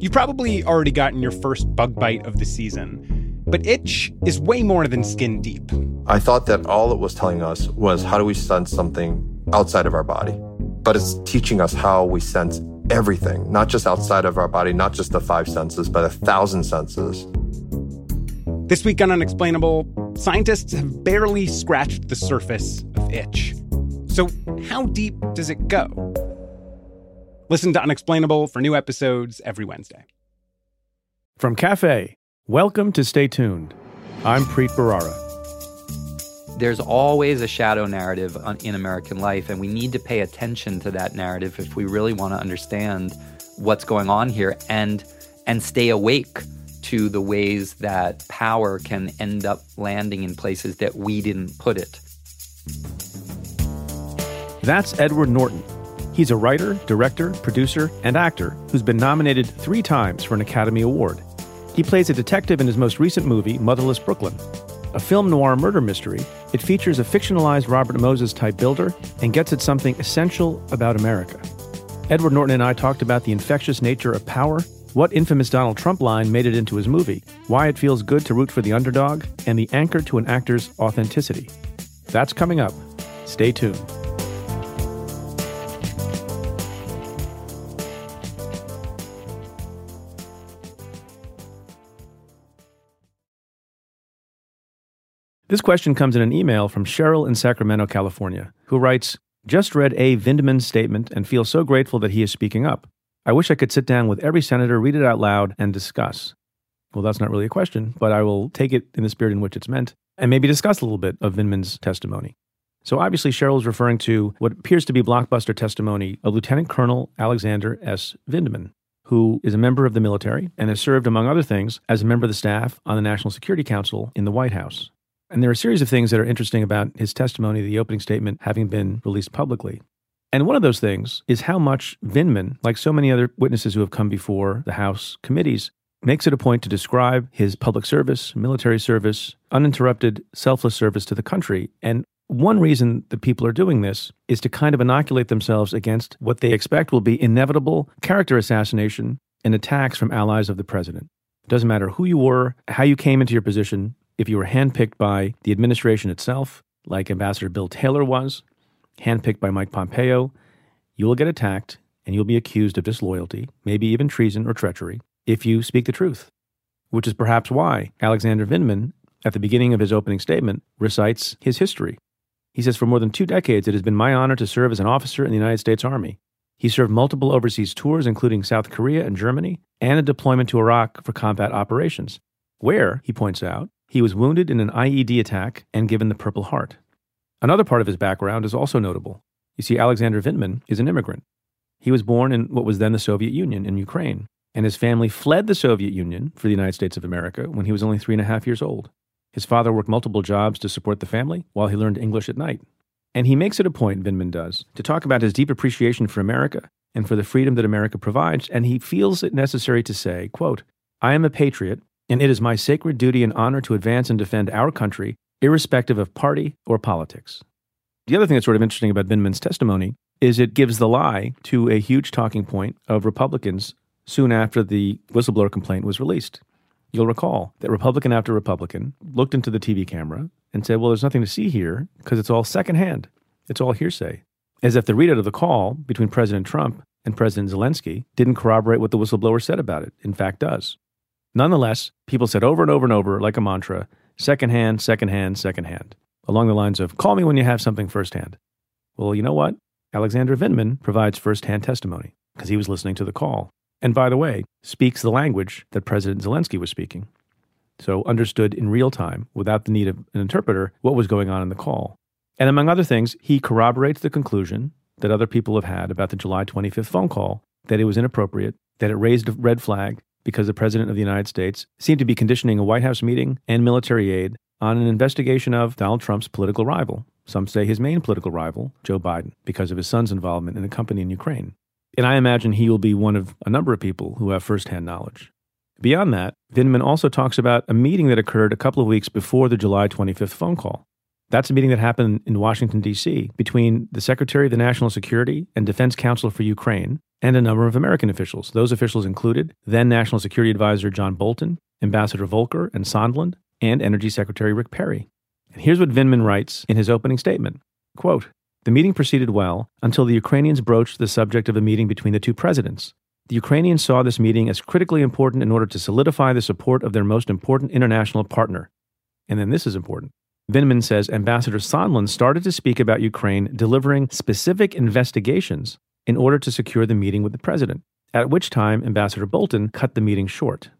You've probably already gotten your first bug bite of the season, but itch is way more than skin deep. I thought that all it was telling us was how do we sense something outside of our body? But it's teaching us how we sense everything, not just outside of our body, not just the five senses, but a thousand senses. This week on Unexplainable, scientists have barely scratched the surface of itch. So, how deep does it go? Listen to Unexplainable for new episodes every Wednesday. From Cafe, welcome to Stay Tuned. I'm Preet Bharara. There's always a shadow narrative in American life, and we need to pay attention to that narrative if we really want to understand what's going on here and and stay awake to the ways that power can end up landing in places that we didn't put it. That's Edward Norton He's a writer, director, producer, and actor who's been nominated three times for an Academy Award. He plays a detective in his most recent movie, Motherless Brooklyn. A film noir murder mystery, it features a fictionalized Robert Moses type builder and gets at something essential about America. Edward Norton and I talked about the infectious nature of power, what infamous Donald Trump line made it into his movie, why it feels good to root for the underdog, and the anchor to an actor's authenticity. That's coming up. Stay tuned. This question comes in an email from Cheryl in Sacramento, California, who writes Just read A. Vindman's statement and feel so grateful that he is speaking up. I wish I could sit down with every senator, read it out loud, and discuss. Well, that's not really a question, but I will take it in the spirit in which it's meant and maybe discuss a little bit of Vindman's testimony. So, obviously, Cheryl is referring to what appears to be blockbuster testimony of Lieutenant Colonel Alexander S. Vindman, who is a member of the military and has served, among other things, as a member of the staff on the National Security Council in the White House. And there are a series of things that are interesting about his testimony, the opening statement having been released publicly. And one of those things is how much Vindman, like so many other witnesses who have come before the House committees, makes it a point to describe his public service, military service, uninterrupted, selfless service to the country. And one reason that people are doing this is to kind of inoculate themselves against what they expect will be inevitable character assassination and attacks from allies of the president. It doesn't matter who you were, how you came into your position, if you were handpicked by the administration itself, like Ambassador Bill Taylor was, handpicked by Mike Pompeo, you will get attacked and you'll be accused of disloyalty, maybe even treason or treachery, if you speak the truth. Which is perhaps why Alexander Vindman, at the beginning of his opening statement, recites his history. He says, For more than two decades, it has been my honor to serve as an officer in the United States Army. He served multiple overseas tours, including South Korea and Germany, and a deployment to Iraq for combat operations, where, he points out, he was wounded in an IED attack and given the Purple Heart. Another part of his background is also notable. You see, Alexander Vindman is an immigrant. He was born in what was then the Soviet Union in Ukraine, and his family fled the Soviet Union for the United States of America when he was only three and a half years old. His father worked multiple jobs to support the family while he learned English at night. And he makes it a point, Vindman does, to talk about his deep appreciation for America and for the freedom that America provides, and he feels it necessary to say, quote, I am a patriot and it is my sacred duty and honor to advance and defend our country, irrespective of party or politics. The other thing that's sort of interesting about Vindman's testimony is it gives the lie to a huge talking point of Republicans soon after the whistleblower complaint was released. You'll recall that Republican after Republican looked into the TV camera and said, Well, there's nothing to see here because it's all secondhand. It's all hearsay. As if the readout of the call between President Trump and President Zelensky didn't corroborate what the whistleblower said about it. In fact, does. Nonetheless, people said over and over and over, like a mantra, secondhand, secondhand, secondhand, along the lines of call me when you have something firsthand. Well, you know what? Alexander Vindman provides firsthand testimony because he was listening to the call. And by the way, speaks the language that President Zelensky was speaking. so understood in real time, without the need of an interpreter, what was going on in the call. And among other things, he corroborates the conclusion that other people have had about the July 25th phone call that it was inappropriate, that it raised a red flag because the President of the United States seemed to be conditioning a White House meeting and military aid on an investigation of Donald Trump's political rival. Some say his main political rival, Joe Biden, because of his son's involvement in a company in Ukraine. And I imagine he will be one of a number of people who have firsthand knowledge. Beyond that, Vindman also talks about a meeting that occurred a couple of weeks before the July 25th phone call. That's a meeting that happened in Washington, D.C., between the Secretary of the National Security and Defense Council for Ukraine and a number of American officials. Those officials included then National Security Advisor John Bolton, Ambassador Volker and Sondland, and Energy Secretary Rick Perry. And here's what Vindman writes in his opening statement Quote, The meeting proceeded well until the Ukrainians broached the subject of a meeting between the two presidents. The Ukrainians saw this meeting as critically important in order to solidify the support of their most important international partner. And then this is important. Vindman says Ambassador Sondland started to speak about Ukraine delivering specific investigations in order to secure the meeting with the president, at which time Ambassador Bolton cut the meeting short.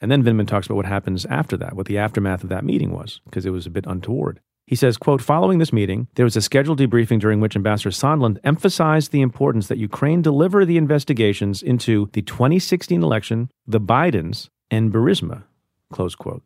And then Vindman talks about what happens after that, what the aftermath of that meeting was, because it was a bit untoward. He says, quote, following this meeting, there was a scheduled debriefing during which Ambassador Sondland emphasized the importance that Ukraine deliver the investigations into the 2016 election, the Bidens, and Burisma, close quote.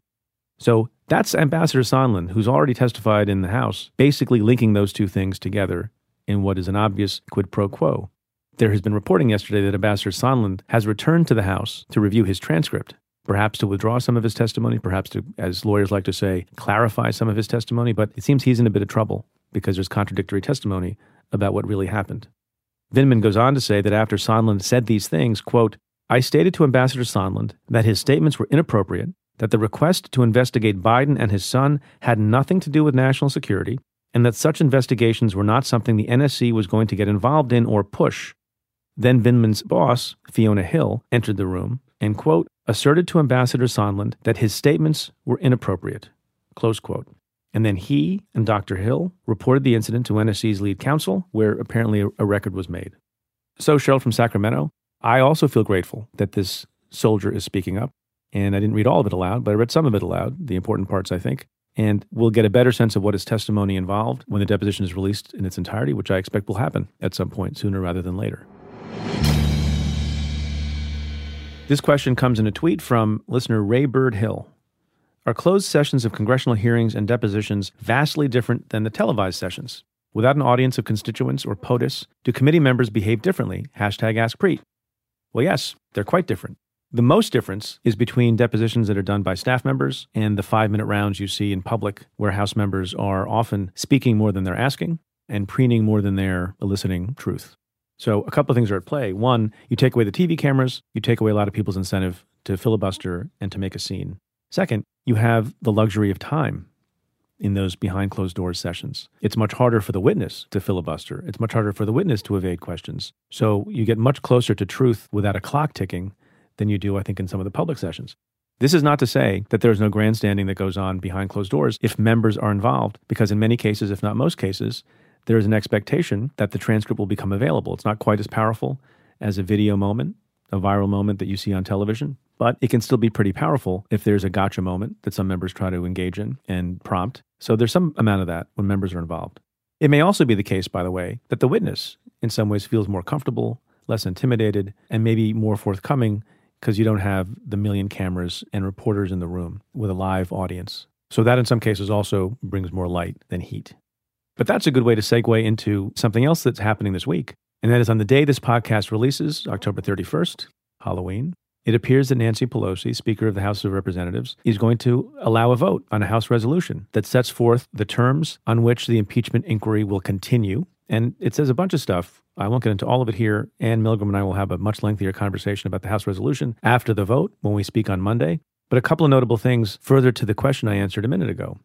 So that's Ambassador Sondland, who's already testified in the House, basically linking those two things together in what is an obvious quid pro quo. There has been reporting yesterday that Ambassador Sondland has returned to the House to review his transcript, perhaps to withdraw some of his testimony, perhaps to, as lawyers like to say, clarify some of his testimony, but it seems he's in a bit of trouble because there's contradictory testimony about what really happened. Vindman goes on to say that after Sondland said these things, quote, I stated to Ambassador Sondland that his statements were inappropriate that the request to investigate Biden and his son had nothing to do with national security, and that such investigations were not something the NSC was going to get involved in or push. Then Vindman's boss, Fiona Hill, entered the room and, quote, asserted to Ambassador Sondland that his statements were inappropriate, close quote. And then he and Dr. Hill reported the incident to NSC's lead counsel, where apparently a record was made. So, Cheryl from Sacramento, I also feel grateful that this soldier is speaking up. And I didn't read all of it aloud, but I read some of it aloud, the important parts, I think. And we'll get a better sense of what his testimony involved when the deposition is released in its entirety, which I expect will happen at some point sooner rather than later. This question comes in a tweet from listener Ray Bird Hill. Are closed sessions of congressional hearings and depositions vastly different than the televised sessions? Without an audience of constituents or POTUS, do committee members behave differently? Hashtag AskPreet. Well, yes, they're quite different. The most difference is between depositions that are done by staff members and the five minute rounds you see in public, where House members are often speaking more than they're asking and preening more than they're eliciting truth. So, a couple of things are at play. One, you take away the TV cameras, you take away a lot of people's incentive to filibuster and to make a scene. Second, you have the luxury of time in those behind closed doors sessions. It's much harder for the witness to filibuster. It's much harder for the witness to evade questions. So you get much closer to truth without a clock ticking than you do, I think, in some of the public sessions. This is not to say that there's no grandstanding that goes on behind closed doors if members are involved, because in many cases, if not most cases, there is an expectation that the transcript will become available. It's not quite as powerful as a video moment, a viral moment that you see on television, but it can still be pretty powerful if there's a gotcha moment that some members try to engage in and prompt. So there's some amount of that when members are involved. It may also be the case, by the way, that the witness in some ways feels more comfortable, less intimidated, and maybe more forthcoming because you don't have the million cameras and reporters in the room with a live audience. So that in some cases also brings more light than heat. But that's a good way to segue into something else that's happening this week. And that is on the day this podcast releases, October 31st, Halloween, it appears that Nancy Pelosi, Speaker of the House of Representatives, is going to allow a vote on a House resolution that sets forth the terms on which the impeachment inquiry will continue. And it says a bunch of stuff I won't get into all of it here. Ann Milgram and I will have a much lengthier conversation about the House resolution after the vote when we speak on Monday. But a couple of notable things further to the question I answered a minute ago.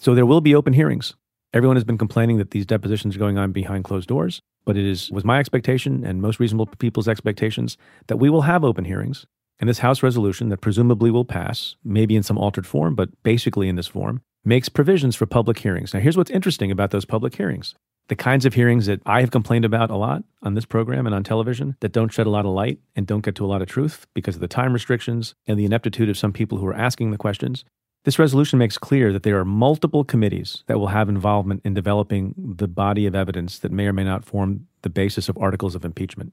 So there will be open hearings. Everyone has been complaining that these depositions are going on behind closed doors, but it is was my expectation and most reasonable people's expectations that we will have open hearings. And this House resolution that presumably will pass, maybe in some altered form, but basically in this form, makes provisions for public hearings. Now, here's what's interesting about those public hearings the kinds of hearings that I have complained about a lot on this program and on television that don't shed a lot of light and don't get to a lot of truth because of the time restrictions and the ineptitude of some people who are asking the questions. This resolution makes clear that there are multiple committees that will have involvement in developing the body of evidence that may or may not form the basis of articles of impeachment.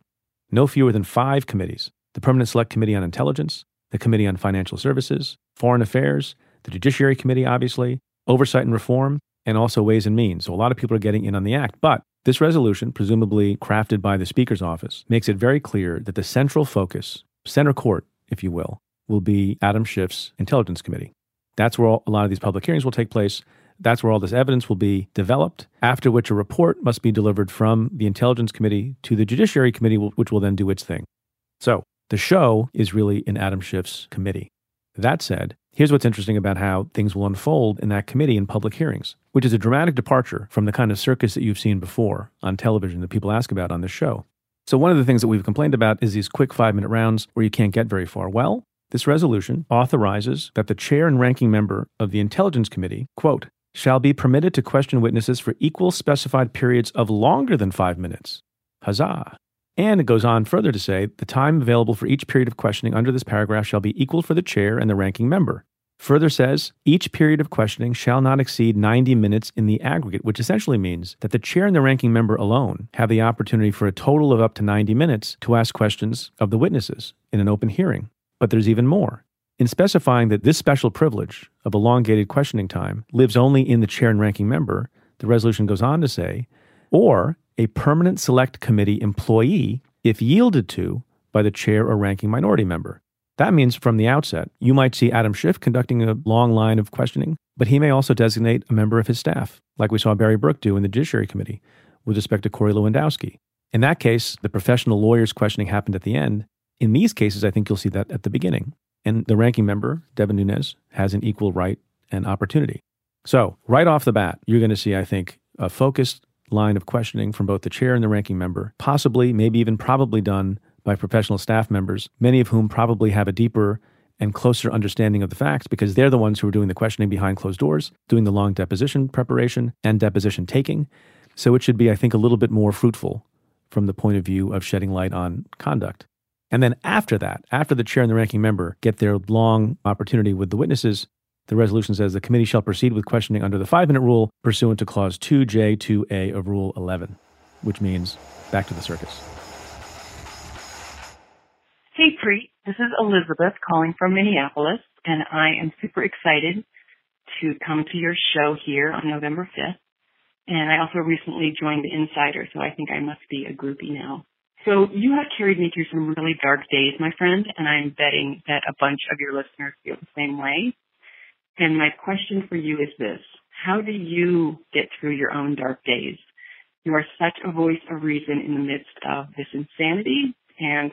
No fewer than five committees the Permanent Select Committee on Intelligence, the Committee on Financial Services, Foreign Affairs, the Judiciary Committee, obviously, Oversight and Reform, and also Ways and Means. So a lot of people are getting in on the act. But this resolution, presumably crafted by the Speaker's office, makes it very clear that the central focus, center court, if you will, will be Adam Schiff's Intelligence Committee. That's where all, a lot of these public hearings will take place. That's where all this evidence will be developed, after which a report must be delivered from the Intelligence Committee to the Judiciary Committee, which will then do its thing. So the show is really in Adam Schiff's committee. That said, here's what's interesting about how things will unfold in that committee in public hearings, which is a dramatic departure from the kind of circus that you've seen before on television that people ask about on this show. So, one of the things that we've complained about is these quick five minute rounds where you can't get very far. Well, this resolution authorizes that the chair and ranking member of the Intelligence Committee, quote, shall be permitted to question witnesses for equal specified periods of longer than five minutes. Huzzah! And it goes on further to say the time available for each period of questioning under this paragraph shall be equal for the chair and the ranking member. Further says, each period of questioning shall not exceed 90 minutes in the aggregate, which essentially means that the chair and the ranking member alone have the opportunity for a total of up to 90 minutes to ask questions of the witnesses in an open hearing. But there's even more. In specifying that this special privilege of elongated questioning time lives only in the chair and ranking member, the resolution goes on to say, or a permanent select committee employee if yielded to by the chair or ranking minority member. That means from the outset, you might see Adam Schiff conducting a long line of questioning, but he may also designate a member of his staff, like we saw Barry Berke do in the Judiciary Committee with respect to Corey Lewandowski. In that case, the professional lawyer's questioning happened at the end. In these cases, I think you'll see that at the beginning. And the ranking member, Devin Nunes, has an equal right and opportunity. So, right off the bat, you're going to see, I think, a focused line of questioning from both the chair and the ranking member, possibly, maybe even probably done by professional staff members, many of whom probably have a deeper and closer understanding of the facts because they're the ones who are doing the questioning behind closed doors, doing the long deposition preparation and deposition taking. So it should be, I think, a little bit more fruitful from the point of view of shedding light on conduct. And then after that, after the chair and the ranking member get their long opportunity with the witnesses, the resolution says the committee shall proceed with questioning under the five minute rule pursuant to Clause 2J2A of Rule 11, which means back to the circus. Hey, Preet. This is Elizabeth calling from Minneapolis, and I am super excited to come to your show here on November 5th. And I also recently joined the Insider, so I think I must be a groupie now. So you have carried me through some really dark days, my friend, and I'm betting that a bunch of your listeners feel the same way. And my question for you is this. How do you get through your own dark days? You are such a voice of reason in the midst of this insanity, and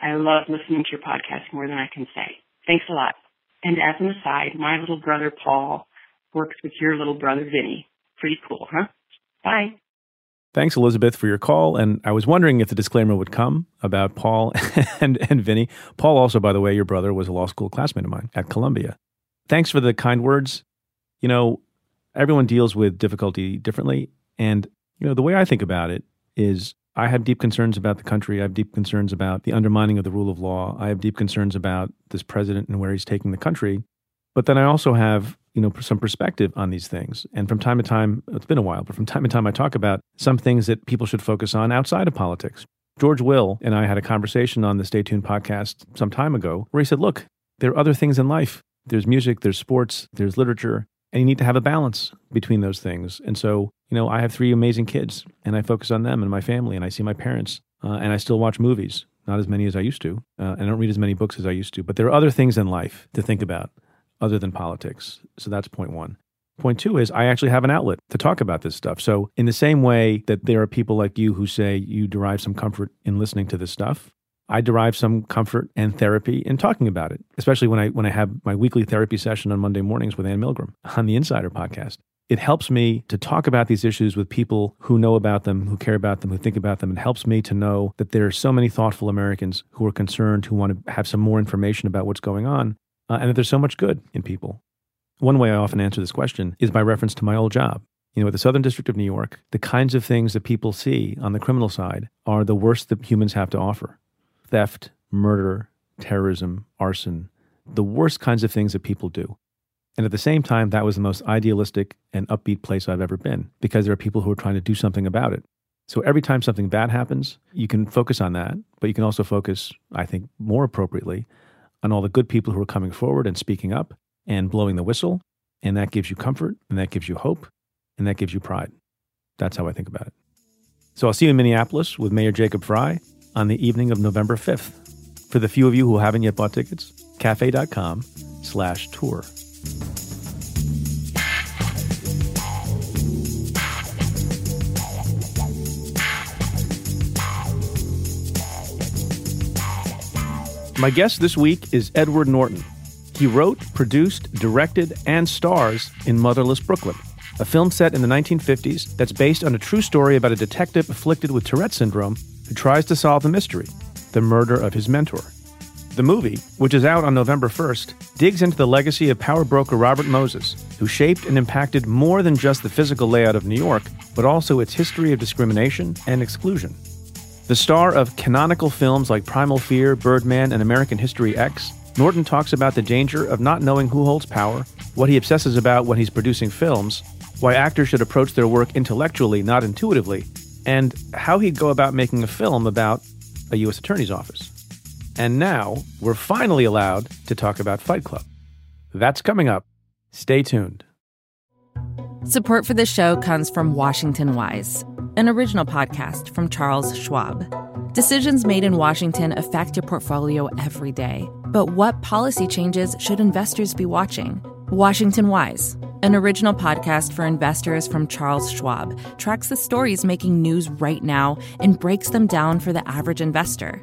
I love listening to your podcast more than I can say. Thanks a lot. And as an aside, my little brother Paul works with your little brother Vinny. Pretty cool, huh? Bye. Thanks, Elizabeth, for your call. And I was wondering if the disclaimer would come about Paul and, and Vinny. Paul, also, by the way, your brother was a law school classmate of mine at Columbia thanks for the kind words. You know, everyone deals with difficulty differently. And, you know, the way I think about it is I have deep concerns about the country. I have deep concerns about the undermining of the rule of law. I have deep concerns about this president and where he's taking the country. But then I also have, you know, some perspective on these things. And from time to time, it's been a while, but from time to time, I talk about some things that people should focus on outside of politics. George Will and I had a conversation on the Stay Tuned podcast some time ago where he said, look, there are other things in life there's music, there's sports, there's literature, and you need to have a balance between those things. And so, you know, I have three amazing kids, and I focus on them and my family, and I see my parents, uh, and I still watch movies, not as many as I used to, uh, and I don't read as many books as I used to. But there are other things in life to think about other than politics. So that's point one. Point two is I actually have an outlet to talk about this stuff. So, in the same way that there are people like you who say you derive some comfort in listening to this stuff, I derive some comfort and therapy in talking about it, especially when I when I have my weekly therapy session on Monday mornings with Ann Milgram on the Insider podcast. It helps me to talk about these issues with people who know about them, who care about them, who think about them. It helps me to know that there are so many thoughtful Americans who are concerned, who want to have some more information about what's going on, uh, and that there's so much good in people. One way I often answer this question is by reference to my old job. You know, at the Southern District of New York, the kinds of things that people see on the criminal side are the worst that humans have to offer theft, murder, terrorism, arson, the worst kinds of things that people do. And at the same time, that was the most idealistic and upbeat place I've ever been because there are people who are trying to do something about it. So every time something bad happens, you can focus on that, but you can also focus, I think, more appropriately on all the good people who are coming forward and speaking up and blowing the whistle. And that gives you comfort and that gives you hope and that gives you pride. That's how I think about it. So I'll see you in Minneapolis with Mayor Jacob Frey on the evening of November 5th. For the few of you who haven't yet bought tickets, cafe.com slash tour. My guest this week is Edward Norton. He wrote, produced, directed, and stars in Motherless Brooklyn, a film set in the 1950s that's based on a true story about a detective afflicted with Tourette syndrome who tries to solve the mystery the murder of his mentor. The movie, which is out on November 1st, digs into the legacy of power broker Robert Moses, who shaped and impacted more than just the physical layout of New York, but also its history of discrimination and exclusion. The star of canonical films like Primal Fear, Birdman, and American History X, Norton talks about the danger of not knowing who holds power, what he obsesses about when he's producing films, why actors should approach their work intellectually, not intuitively, and how he'd go about making a film about a U.S. Attorney's Office. And now we're finally allowed to talk about Fight Club. That's coming up. Stay tuned. Support for the show comes from Washington Wise, an original podcast from Charles Schwab. Decisions made in Washington affect your portfolio every day. But what policy changes should investors be watching? Washington Wise, an original podcast for investors from Charles Schwab, tracks the stories making news right now and breaks them down for the average investor.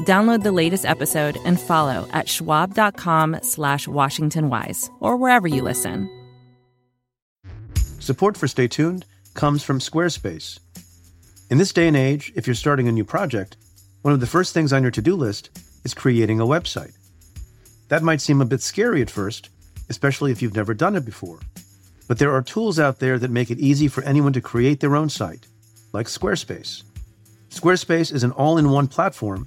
Download the latest episode and follow at schwab.com slash washingtonwise or wherever you listen. Support for Stay Tuned comes from Squarespace. In this day and age, if you're starting a new project, one of the first things on your to-do list is creating a website. That might seem a bit scary at first, especially if you've never done it before. But there are tools out there that make it easy for anyone to create their own site, like Squarespace. Squarespace is an all in one platform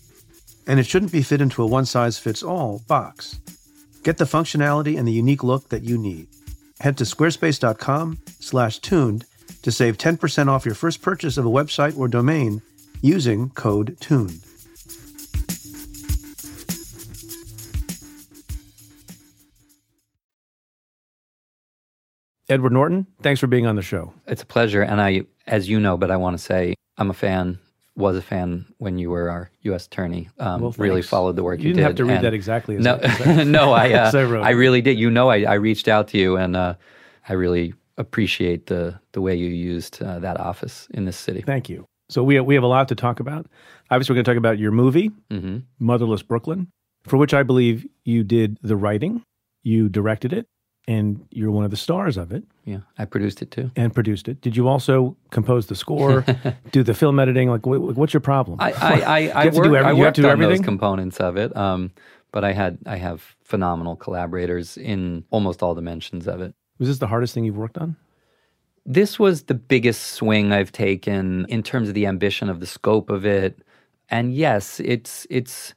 and it shouldn't be fit into a one size fits all box. Get the functionality and the unique look that you need. Head to squarespace.com/tuned to save 10% off your first purchase of a website or domain using code TUNED. Edward Norton, thanks for being on the show. It's a pleasure. And I, as you know, but I want to say I'm a fan, was a fan when you were our U.S. attorney. Um, Well, really followed the work you, You didn't did. have to read and- that exactly as no, I- no, I, uh, I wrote I really did. You know, I, I reached out to you and uh, I really appreciate the, the way you used uh, that office in this city. Thank you. So we we have a lot to talk about. Obviously, we're going to talk about your movie, hmm Motherless Brooklyn, for which I believe you did the writing, you directed it, and you're one of the stars of it Yeah, I produced it too. and produced it. Did you also compose the score, do the film editing? Like, what, what's your problem? I, I, I, I, have to work, every- I worked on everything? those components of it, um, but I had I have phenomenal collaborators in almost all dimensions of it. Was this the hardest thing you've worked on? This was the biggest swing I've taken in terms of the ambition of the scope of it. And yes, it's it's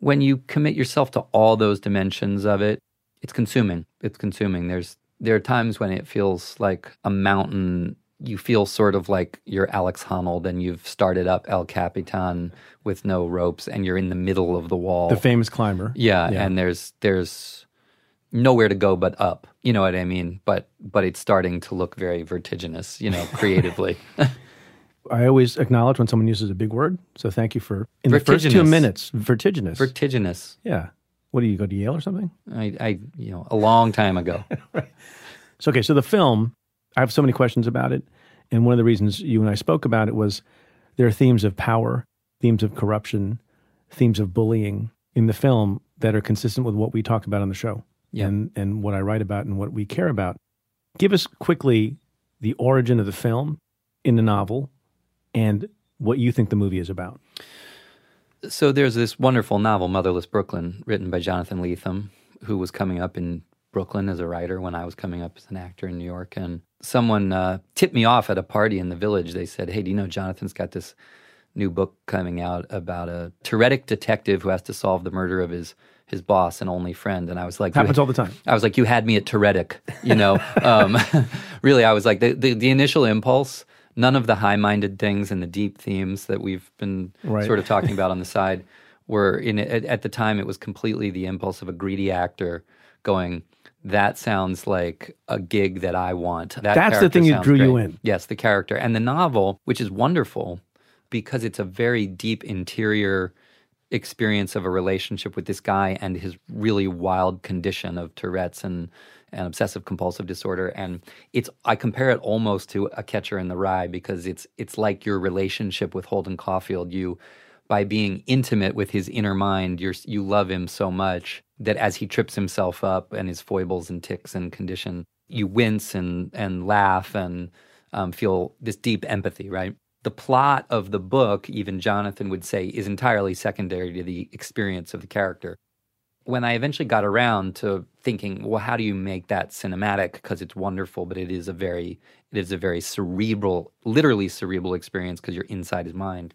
when you commit yourself to all those dimensions of it, it's consuming. It's consuming. There's there are times when it feels like a mountain. You feel sort of like you're Alex Honnold and you've started up El Capitan with no ropes and you're in the middle of the wall. The famous climber. Yeah, Yeah. and there's there's nowhere to go but up. You know what I mean? But but it's starting to look very vertiginous, you know, creatively. I always acknowledge when someone uses a big word. So thank you for in the first two minutes. Vertiginous. Vertiginous. yeah. What do you go to Yale or something? I, I you know, a long time ago. So okay, so the film, I have so many questions about it, and one of the reasons you and I spoke about it was there are themes of power, themes of corruption, themes of bullying in the film that are consistent with what we talk about on the show, Yeah. and and what I write about and what we care about. Give us quickly the origin of the film in the novel, and what you think the movie is about. So there's this wonderful novel, Motherless Brooklyn, written by Jonathan Lethem, who was coming up in Brooklyn as a writer when I was coming up as an actor in New York. And someone uh, tipped me off at a party in the village. They said, Hey, do you know Jonathan's got this new book coming out about a Tourettic detective who has to solve the murder of his his boss and only friend? And I was like, Happens all the time. I was like, you had me at Tourettic, you know. um, really, I was like, the, the, the initial impulse, none of the high minded things and the deep themes that we've been Right. sort of talking about on the side were in at, at the time, it was completely the impulse of a greedy actor going, that sounds like a gig that I want. That That's the thing that drew you in. Yes, the character. And the novel, which is wonderful because it's a very deep interior experience of a relationship with this guy and his really wild condition of Tourette's and, and obsessive compulsive disorder. And it's I compare it almost to a catcher in the rye because it's it's like your relationship with Holden Caulfield. You by being intimate with his inner mind, you're you love him so much that as he trips himself up and his foibles and ticks and condition, you wince and and laugh and um, feel this deep empathy, right? The plot of the book, even Jonathan would say, is entirely secondary to the experience of the character. When I eventually got around to thinking, well, how do you make that cinematic? Because it's wonderful, but it is a very, it is a very cerebral, literally cerebral experience because you're inside his mind.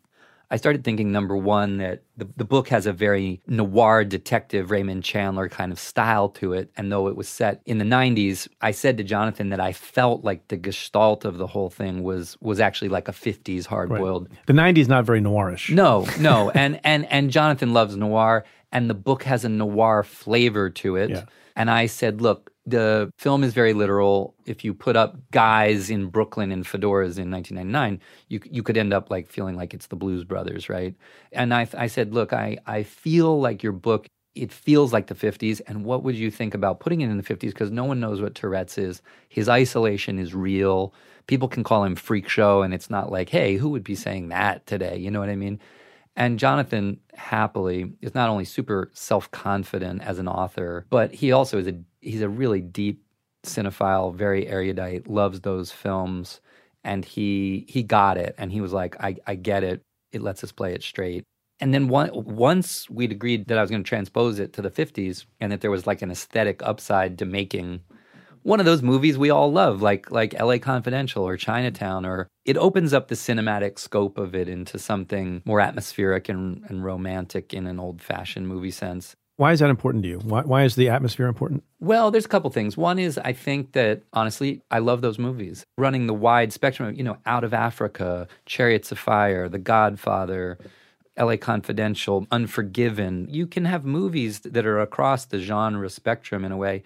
I started thinking number one that the, the book has a very noir detective Raymond Chandler kind of style to it. And though it was set in the 90s, I said to Jonathan that I felt like the gestalt of the whole thing was was actually like a 50s hard boiled. The '90s not very noirish. No, no. and and and Jonathan loves noir and the book has a noir flavor to it. Yeah. And I said, look, the film is very literal. If you put up guys in Brooklyn in fedoras in 1999, you you could end up like feeling like it's the Blues Brothers, right? And I I said, look, I I feel like your book it feels like the 50s and what would you think about putting it in the 50s because no one knows what tourette's is his isolation is real people can call him freak show and it's not like hey who would be saying that today you know what i mean and Jonathan happily is not only super self-confident as an author, but he also is a he's a really deep cinephile, very erudite, loves those films, and he he got it, and he was like, I, I get it. It lets us play it straight. And then one, once we'd agreed that I was going to transpose it to the 50s and that there was like an aesthetic upside to making one of those movies we all love, like like L.A. Confidential or Chinatown, or it opens up the cinematic scope of it into something more atmospheric and, and romantic in an old-fashioned movie sense. Why is that important to you? Why, why is the atmosphere important? Well, there's a couple things. One is I think that honestly, I love those movies. Running the wide spectrum of, you know, Out of Africa, Chariots of Fire, The Godfather, LA Confidential, Unforgiven. You can have movies that are across the genre spectrum in a way,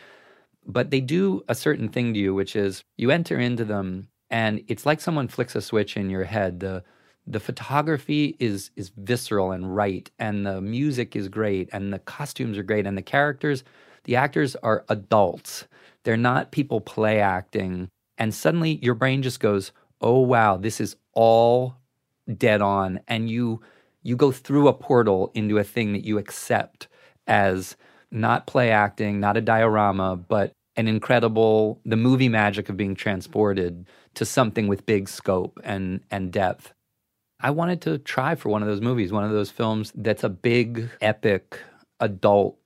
but they do a certain thing to you, which is you enter into them and it's like someone flicks a switch in your head. The the photography is is visceral and right and the music is great and the costumes are great and the characters the actors are adults. They're not people play acting. And suddenly your brain just goes oh wow this is all dead on. And you you go through a portal into a thing that you accept as not play acting not a diorama but an incredible the movie magic of being transported to something with big scope and and depth. I wanted to try for one of those movies, one of those films that's a big, epic, adult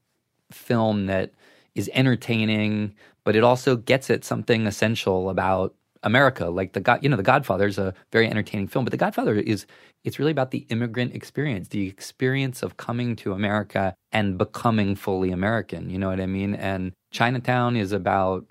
film that is entertaining, but it also gets at something essential about America. Like the God, you know, The Godfather is a very entertaining film, but The Godfather is it's really about the immigrant experience, the experience of coming to America and becoming fully American. You know what I mean? And Chinatown is about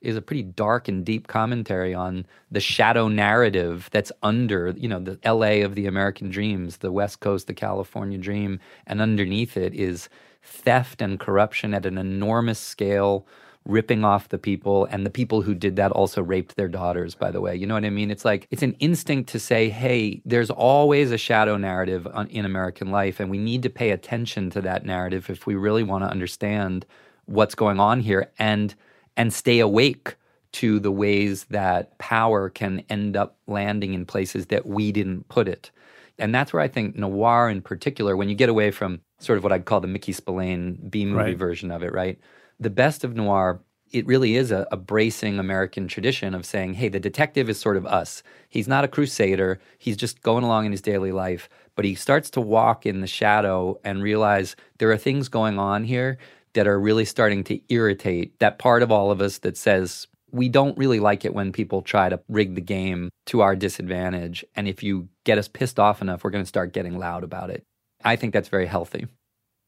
is a pretty dark and deep commentary on the shadow narrative that's under, you know, the LA of the American dreams, the West Coast, the California dream, and underneath it is theft and corruption at an enormous scale ripping off the people and the people who did that also raped their daughters by the way you know what i mean it's like it's an instinct to say hey there's always a shadow narrative on, in american life and we need to pay attention to that narrative if we really want to understand what's going on here and and stay awake to the ways that power can end up landing in places that we didn't put it and that's where I think noir in particular, when you get away from sort of what I'd call the Mickey Spillane B movie right. version of it, right? The best of noir, it really is a, a, bracing American tradition of saying, hey, the detective is sort of us. He's not a crusader. He's just going along in his daily life, but he starts to walk in the shadow and realize there are things going on here that are really starting to irritate that part of all of us that says, we don't really like it when people try to rig the game to our disadvantage. And if you get us pissed off enough, we're going to start getting loud about it. I think that's very healthy.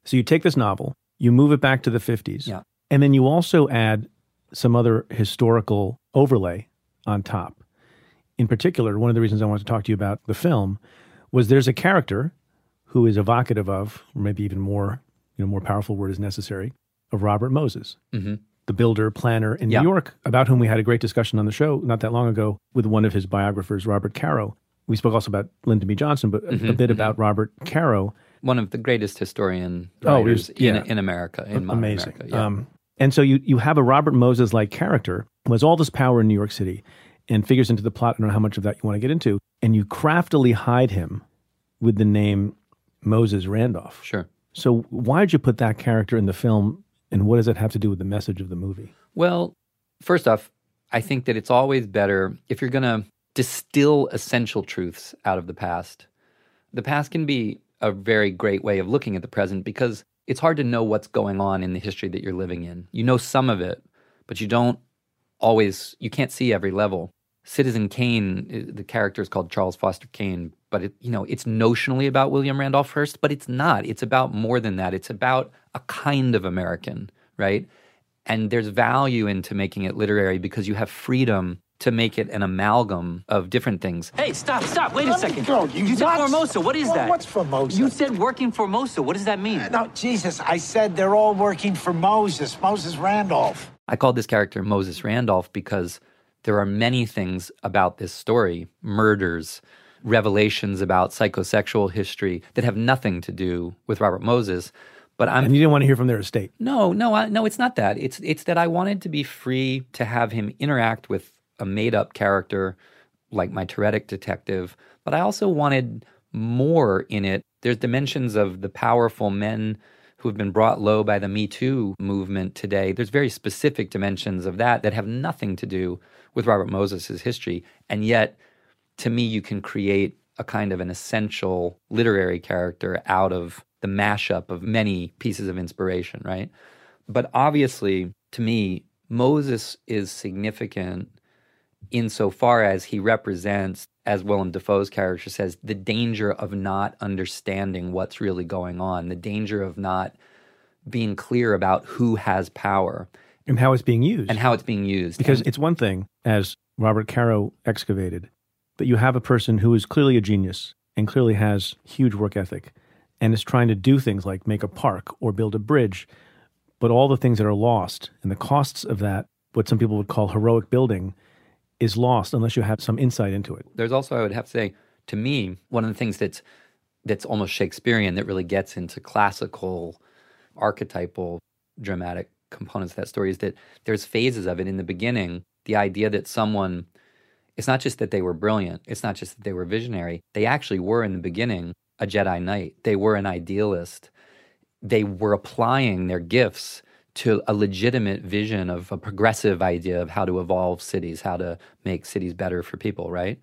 So you take this novel, you move it back to the 50s, yeah. And then you also add some other historical overlay on top. In particular, one of the reasons I wanted to talk to you about the film was there's a character who is evocative of, or maybe even more, you know, more powerful word is necessary, of Robert Moses. Mm-hmm the builder, planner in yeah. New York, about whom we had a great discussion on the show not that long ago with one of his biographers, Robert Caro. We spoke also about Lyndon B. Johnson, but mm-hmm, a, bit mm-hmm. about Robert Caro. One of the greatest historian oh, writers oh, yeah. in, in America, in Amazing. America. Yeah. Um, and so you, you have a Robert Moses like character who has all this power in New York City and figures into the plot. I don't know how much of that you want to get into. And you craftily hide him with the name Moses Randolph. Sure. So why did you put that character in the film and what does it have to do with the message of the movie? Well, first off, I think that it's always better if you're going to distill essential truths out of the past. The past can be a very great way of looking at the present because it's hard to know what's going on in the history that you're living in. You know some of it, but you don't always, you can't see every level. Citizen Kane, the character is called Charles Foster Kane, but it, you know, it's notionally about William Randolph Hearst, but it's not. It's about more than that. It's about a kind of American, right? And there's value into making it literary because you have freedom to make it an amalgam of different things. Hey, stop, stop, wait Let a second. Go, you you said Formosa, what is well, that? What's Formosa? You said working for Mosa, what does that mean? no, Jesus, I said they're all working for Moses, Moses Randolph. I called this character Moses Randolph because there are many things about this story murders, revelations about psychosexual history that have nothing to do with Robert Moses. But I'm, and you didn't want to hear from their estate. No, no, I, no. It's not that. It's it's that I wanted to be free to have him interact with a made up character like my Tourettic detective. But I also wanted more in it. There's dimensions of the powerful men who have been brought low by the Me Too movement today. There's very specific dimensions of that that have nothing to do with Robert Moses' history. And yet, to me, you can create a kind of an essential literary character out of the mashup of many pieces of inspiration, right? But obviously, to me, Moses is significant insofar as he represents, as Willem Dafoe's character says, the danger of not understanding what's really going on, the danger of not being clear about who has power and how it's being used. And how it's being used. Because and, it's one thing, as Robert Caro excavated, that you have a person who is clearly a genius and clearly has huge work ethic and is trying to do things like make a park or build a bridge, but all the things that are lost and the costs of that, what some people would call heroic building, is lost unless you have some insight into it. There's also, I would have to say, to me, one of the things that's that's almost Shakespearean that really gets into classical, archetypal, dramatic components of that story is that there's phases of it. In the beginning, the idea that someone, it's not just that they were brilliant, it's not just that they were visionary, they actually were in the beginning a Jedi Knight, they were an idealist. They were applying their gifts to a legitimate vision of a progressive idea of how to evolve cities, how to make cities better for people, right?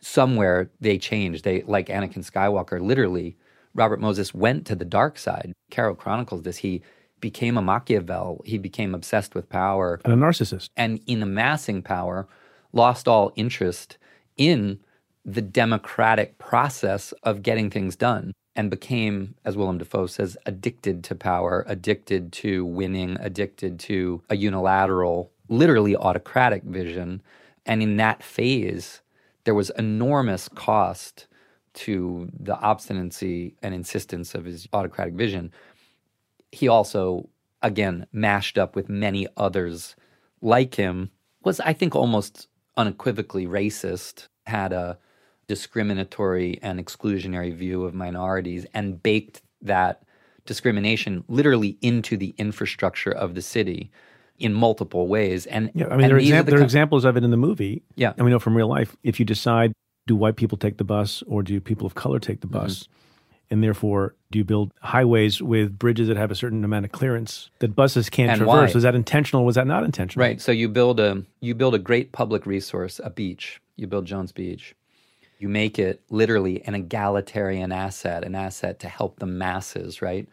Somewhere they changed. They, like Anakin Skywalker, literally, Robert Moses went to the dark side. Caro chronicles this. He became a Machiavel. He became obsessed with power. And a narcissist. And in amassing power, lost all interest in the democratic process of getting things done and became, as Willem Dafoe says, addicted to power, addicted to winning, addicted to a unilateral, literally autocratic vision. And in that phase, there was enormous cost to the obstinacy and insistence of his autocratic vision he also, again, mashed up with many others like him, was, I think, almost unequivocally racist, had a discriminatory and exclusionary view of minorities, and baked that discrimination literally into the infrastructure of the city in multiple ways. And Yeah, I mean, there are, exam- the there are examples of it in the movie. Yeah. And we know from real life, if you decide, do white people take the bus or do people of color take the bus? Mm-hmm. And therefore, do you build highways with bridges that have a certain amount of clearance that buses can't And traverse? why? Was that intentional? Was that not intentional? Right. So you build a you build a great public resource, a beach. You build Jones Beach. You make it literally an egalitarian asset, an asset to help the masses, right?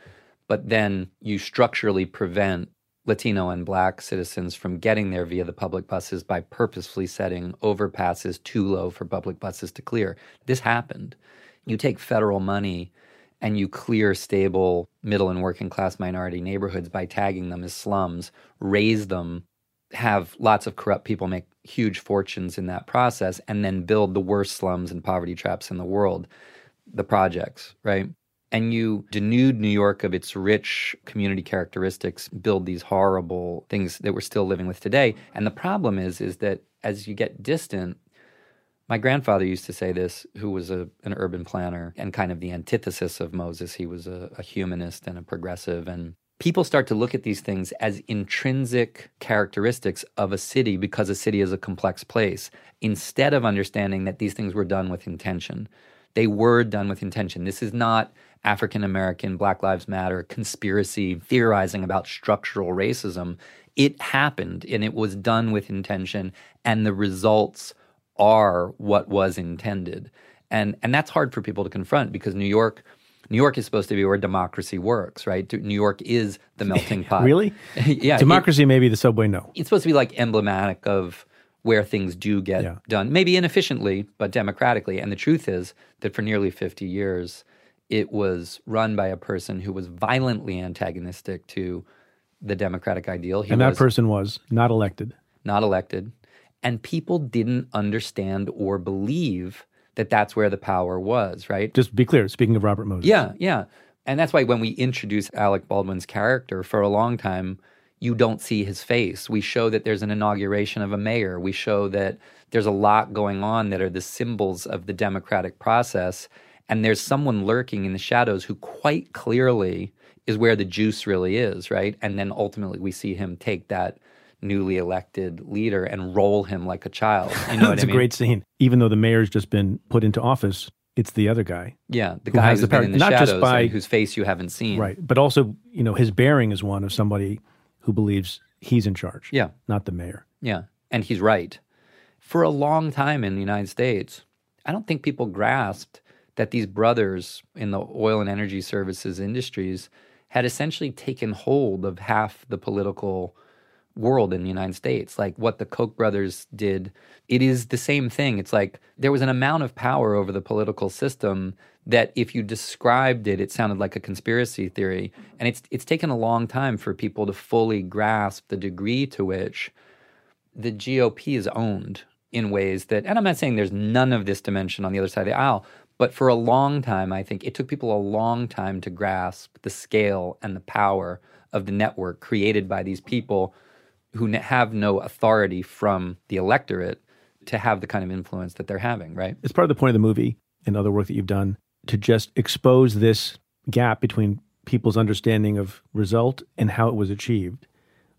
But then you structurally prevent Latino and black citizens from getting there via the public buses by purposefully setting overpasses too low for public buses to clear. This happened. You take federal money and you clear stable middle and working class minority neighborhoods by tagging them as slums, raze them, have lots of corrupt people make huge fortunes in that process, and then build the worst slums and poverty traps in the world, the projects, right? And you denude New York of its rich community characteristics, build these horrible things that we're still living with today. And the problem is, is that as you get distant, my grandfather used to say this, who was a, an urban planner and kind of the antithesis of Moses. He was a, a humanist and a progressive. And people start to look at these things as intrinsic characteristics of a city because a city is a complex place, instead of understanding that these things were done with intention. They were done with intention. This is not African American, Black Lives Matter conspiracy theorizing about structural racism. It happened and it was done with intention, and the results are what was intended. And and that's hard for people to confront because New York New York is supposed to be where democracy works, right? New York is the melting pot. Really? yeah. it- Democracy, maybe the subway, no. it's supposed to be like emblematic of where things do get Yeah. done, maybe inefficiently, but democratically. And the truth is that for nearly 50 years, it was run by a person who was violently antagonistic to the democratic ideal. He and that was person was not elected. not elected. And people didn't understand or believe that that's where the power was, right? Just be clear, speaking of Robert Moses. Yeah, yeah. And that's why when we introduce Alec Baldwin's character for a long time, you don't see his face. We show that there's an inauguration of a mayor. We show that there's a lot going on that are the symbols of the democratic process. And there's someone lurking in the shadows who quite clearly is where the juice really is, right? And then ultimately we see him take that newly elected leader and roll him like a child. You know what it's I a mean? A great scene. Even though the mayor's just been put into office, it's the other guy. Yeah, the who guy has who's the power, in the not just by- whose face you haven't seen. Right. But also, you know, his bearing is one of somebody who believes he's in charge. Yeah. Not the mayor. Yeah, and he's right. For a long time in the United States, I don't think people grasped that these brothers in the oil and energy services industries had essentially taken hold of half the political world in the United States. Like what the Koch brothers did, it is the same thing. It's like there was an amount of power over the political system that if you described it, it sounded like a conspiracy theory. And it's it's taken a long time for people to fully grasp the degree to which the GOP is owned in ways that, and I'm not saying there's none of this dimension on the other side of the aisle, but for a long time, I think it took people a long time to grasp the scale and the power of the network created by these people who have no authority from the electorate to have the kind of influence that they're having, right? It's part of the point of the movie and other work that you've done to just expose this gap between people's understanding of result and how it was achieved,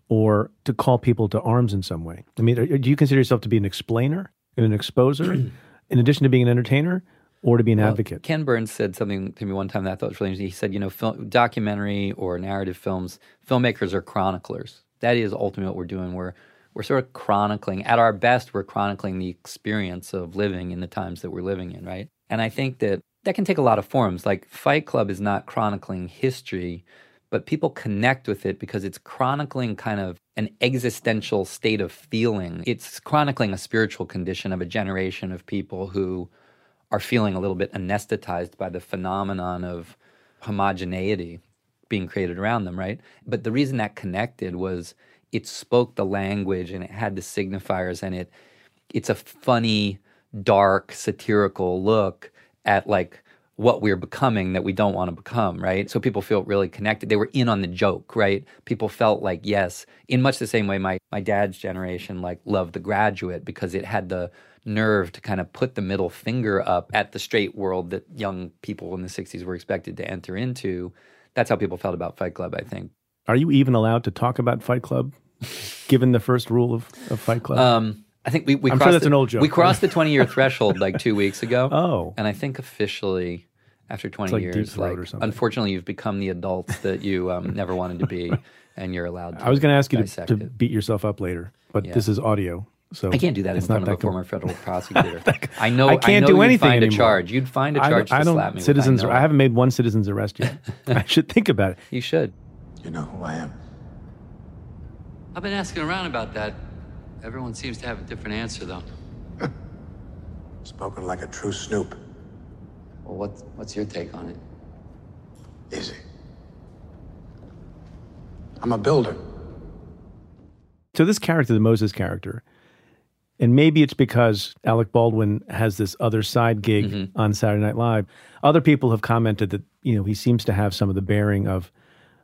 or to call people to arms in some way. I mean, are- do you consider yourself to be an explainer and an exposer, in addition to being an entertainer, or to be an Well, advocate? Ken Burns said something to me one time that I thought was really interesting. He said, you know, film, documentary or narrative films, filmmakers are chroniclers. That is ultimately what we're doing. We're we're sort of chronicling. At our best, we're chronicling the experience of living in the times that we're living in, right? And I think that that can take a lot of forms. Like Fight Club is not chronicling history, but people connect with it because it's chronicling kind of an existential state of feeling. It's chronicling a spiritual condition of a generation of people who are feeling a little bit anesthetized by the phenomenon of homogeneity being created around them, right? But the reason that connected was it spoke the language and it had the signifiers and it it's a funny, dark, satirical look at like what we're becoming that we don't want to become, right? So people feel really connected. They were in on the joke, right? People felt like, yes, in much the same way my, my dad's generation like loved The Graduate because it had the nerve to kind of put the middle finger up at the straight world that young people in the 60s were expected to enter into. That's how people felt about Fight Club, I think. Are you even allowed to talk about Fight Club, given the first rule of, of Fight Club? Um, I think we, we I'm crossed sure that's the, an old joke. We crossed the 20 year threshold like two weeks ago. Oh. And I think officially after 20 like years, like, or unfortunately, you've become the adult that you um, never wanted to be, and you're allowed to. I was going to ask you to, to beat yourself up later, but Yeah. this is audio, so I can't do that in it's front not of a that com- former federal prosecutor. I know. I can't know do you'd anything find anymore. a charge. You'd find a I charge don't, I to don't slap me. with. citizens. I, I haven't made one citizen's arrest yet. I should think about it. You should. You know who I am? I've been asking around about that. Everyone seems to have a different answer, though. Spoken like a true snoop. Well, what, what's your take on it? Easy. I'm a builder. So this character, the Moses character, and maybe it's because Alec Baldwin has this other side gig Mm-hmm. on Saturday Night Live. Other people have commented that you know he seems to have some of the bearing of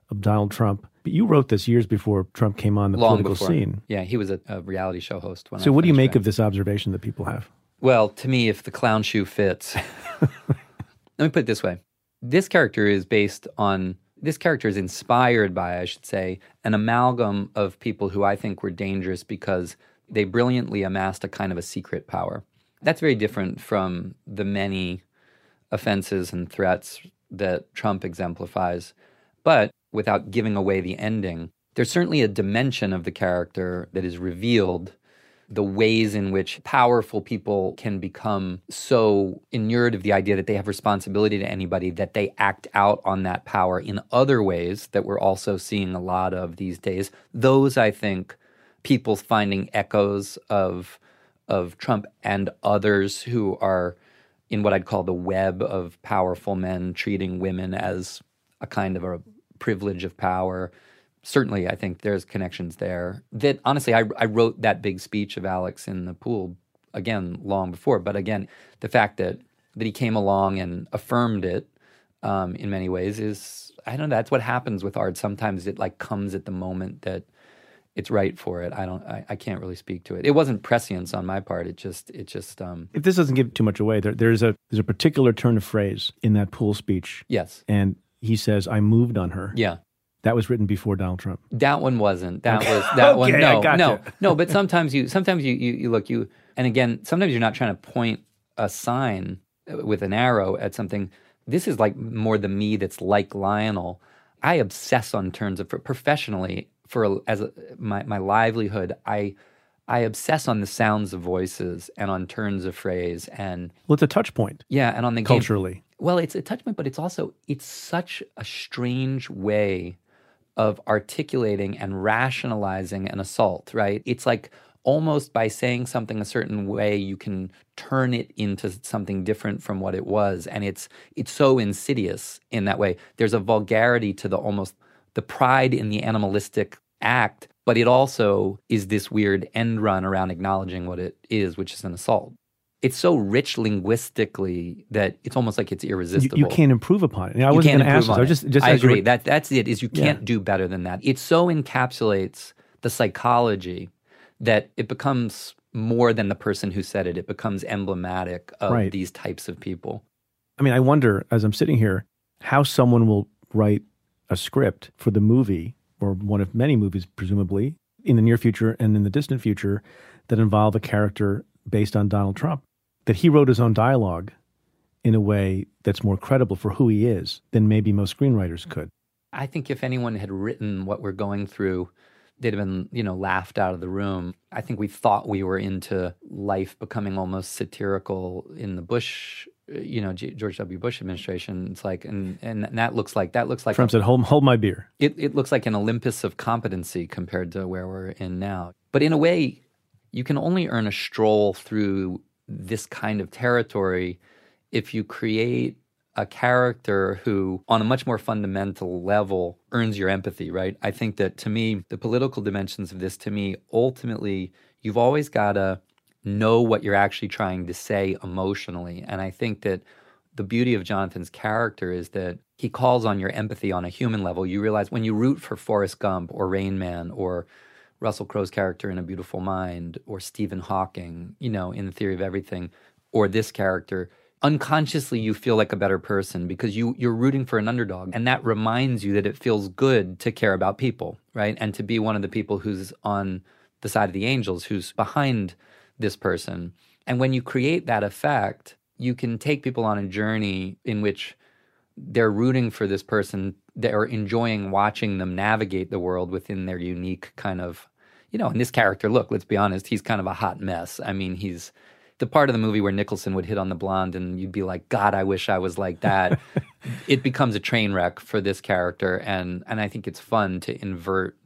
of Donald Trump. But you wrote this years before Trump came on the Long political before. scene. Yeah, he was a, a reality show host. When So I what do you make of this observation that people have? Well, to me, if the clown shoe fits, let me put it this way: this character is based on this character is inspired by, I should say, an amalgam of people who I think were dangerous because they brilliantly amassed a kind of a secret power. That's very different from the many offenses and threats that Trump exemplifies. But without giving away the ending, there's certainly a dimension of the character that is revealed the ways in which powerful people can become so inured of the idea that they have responsibility to anybody that they act out on that power in other ways that we're also seeing a lot of these days. Those, I think, people finding echoes of of Trump and others who are in what I'd call the web of powerful men treating women as a kind of a privilege of power certainly I think there's connections there. That honestly, I, I wrote that big speech of Alec's in the pool again long before, but again, the fact that that he came along and affirmed it um, in many ways is I don't know. That's what happens with art. Sometimes it like comes at the moment that it's right for it. I don't. I, I can't really speak to it. It wasn't prescience on my part. It just. It just. Um, If this doesn't give too much away, there, there's a there's a particular turn of phrase in that pool speech, yes. and he says, "I moved on her." Yeah. That was written before Donald Trump. That one wasn't. That was that one. Okay, I No, no, no. But sometimes you, sometimes you, you, you look you, and again, sometimes you're not trying to point a sign with an arrow at something. This is like more the me that's like Lionel. I obsess on turns of professionally for as a, my my livelihood. I I obsess on the sounds of voices and on turns of phrase and Well, it's a touch point yeah, and on the game- culturally. well, it's a touch point, but it's also it's such a strange way of articulating and rationalizing an assault, right? It's like almost by saying something a certain way, you can turn it into something different from what it was, and it's it's so insidious in that way. There's a vulgarity to the almost the pride in the animalistic act, but it also is this weird end run around acknowledging what it is, which is an assault. It's so rich linguistically that it's almost like it's irresistible. you can't improve upon it. I You wasn't going to ask this. I on was it. just, just I agree. were- that that's it. Is you can't do better than that. It so encapsulates the psychology that it becomes more than the person who said it. It becomes emblematic of Right. these types of people. I mean, I wonder as I'm sitting here how someone will write a script for the movie or one of many movies, presumably in the near future and in the distant future, that involve a character based on Donald Trump. That he wrote his own dialogue in a way that's more credible for who he is than maybe most screenwriters could. I think if anyone had written what we're going through, they'd have been, you know, laughed out of the room. I think we thought we were into life becoming almost satirical in the Bush, you know, G- George W. Bush administration. It's like, and and that looks like that looks like Trump said, "Hold, hold my beer." it, it looks like an Olympus of competency compared to where we're in now. But in a way, you can only earn a stroll through this kind of territory if you create a character who, on a much more fundamental level, earns your empathy, right? I think that to me, the political dimensions of this, to me, ultimately, you've always got to know what you're actually trying to say emotionally. And I think that the beauty of Jonathan's character is that he calls on your empathy on a human level. You realize when you root for Forrest Gump or Rain Man or Russell Crowe's character in A Beautiful Mind or Stephen Hawking, you know, in The Theory of Everything, or this character, unconsciously you feel like a better person because you you're rooting for an underdog and that reminds you that it feels good to care about people, right? And to be one of the people who's on the side of the angels, who's behind this person. And when you create that effect, you can take people on a journey in which they're rooting for this person, they're enjoying watching them navigate the world within their unique kind of you know, in this character, look, let's be honest, he's kind of a hot mess. I mean, he's the part of the movie where Nicholson would hit on the blonde and you'd be like, God, I wish I was like that. it becomes a train wreck for this character. And, and I think it's fun to invert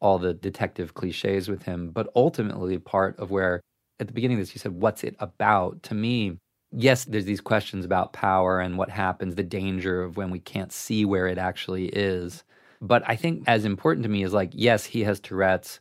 all the detective cliches with him. But ultimately, part of where at the beginning of this, you said, What's it about? To me, yes, there's these questions about power and what happens, the danger of when we can't see where it actually is. But I think as important to me is like, yes, he has Tourette's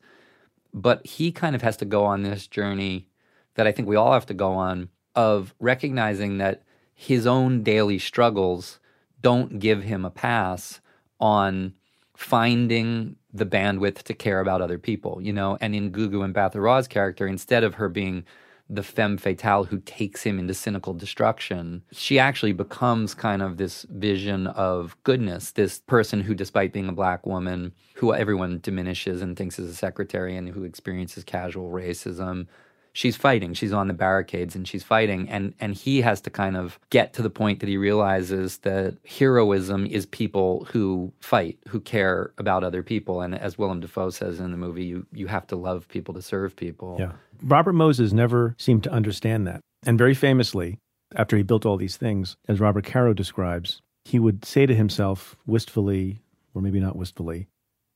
but he kind of has to go on this journey that I think we all have to go on of recognizing that his own daily struggles don't give him a pass on finding the bandwidth to care about other people, you know? And in Gugu Mbatha-Raw's character, instead of her being the femme fatale who takes him into cynical destruction, she actually becomes kind of this vision of goodness, this person who, despite being a black woman, who everyone diminishes and thinks is a secretary and who experiences casual racism, she's fighting. She's on the barricades and she's fighting. And and he has to kind of get to the point that he realizes that heroism is people who fight, who care about other people. And as Willem Dafoe says in the movie, you you have to love people to serve people. Yeah. Robert Moses never seemed to understand that. And very famously, after he built all these things, as Robert Caro describes, he would say to himself wistfully, or maybe not wistfully,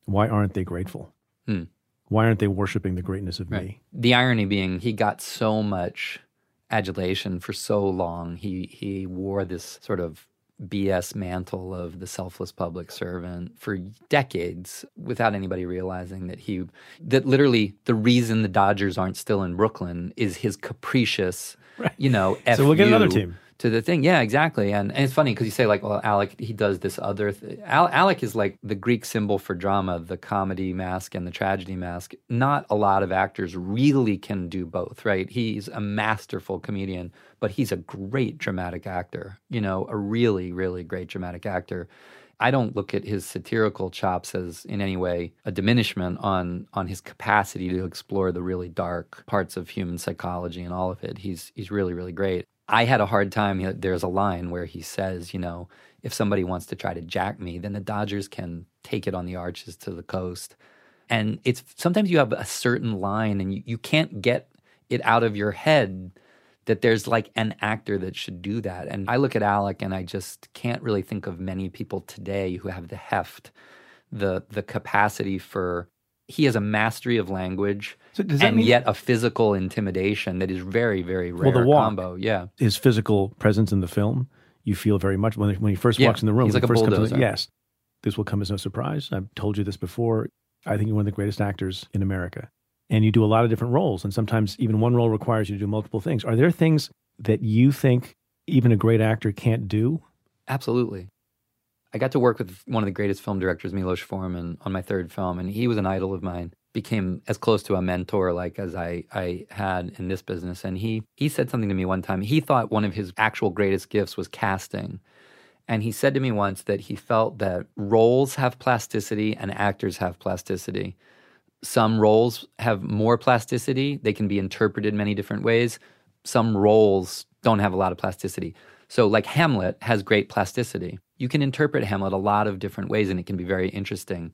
why aren't they grateful? Hmm. Why aren't they worshiping the greatness of Right. me? The irony being he got so much adulation for so long. He he wore this sort of BS mantle of the selfless public servant for decades without anybody realizing that he that literally the reason the Dodgers aren't still in Brooklyn is his capricious, you know, So we'll get another team. To the thing. Yeah, exactly. And, and it's funny because you say like, well, Alec, he does this other. Th- Al- Alec is like the Greek symbol for drama, the comedy mask and the tragedy mask. Not a lot of actors really can do both, right? He's a masterful comedian, but he's a great dramatic actor. You know, a really, really great dramatic actor. I don't look at his satirical chops as in any way a diminishment on on his capacity to explore the really dark parts of human psychology and all of it. He's he's really really great. I had a hard time. There's a line where he says, you know, if somebody wants to try to jack me, then the Dodgers can take it on the arches to the coast. And it's sometimes you have a certain line and you, you can't get it out of your head that there's like an actor that should do that. And I look at Alec and I just can't really think of many people today who have the heft, the the capacity for he has a mastery of language So and mean- yet a physical intimidation that is very, very rare Well, the walk. combo. Yeah. His physical presence in the film, you feel very much when, when he first Yeah, walks in the room. he's like a first comes in- bulldozer. yes. This will come as no surprise. I've told you this before. I think you're one of the greatest actors in America. And you do a lot of different roles. And sometimes even one role requires you to do multiple things. Are there things that you think even a great actor can't do? Absolutely. I got to work with one of the greatest film directors, Milos Forman, on my third film, and he was an idol of mine. Became as close to a mentor like as I, I had in this business. And he he said something to me one time. He thought one of his actual greatest gifts was casting. And he said to me once that he felt that roles have plasticity and actors have plasticity. Some roles have more plasticity, they can be interpreted many different ways. Some roles don't have a lot of plasticity. So, like Hamlet has great plasticity. You can interpret Hamlet a lot of different ways and it can be very interesting.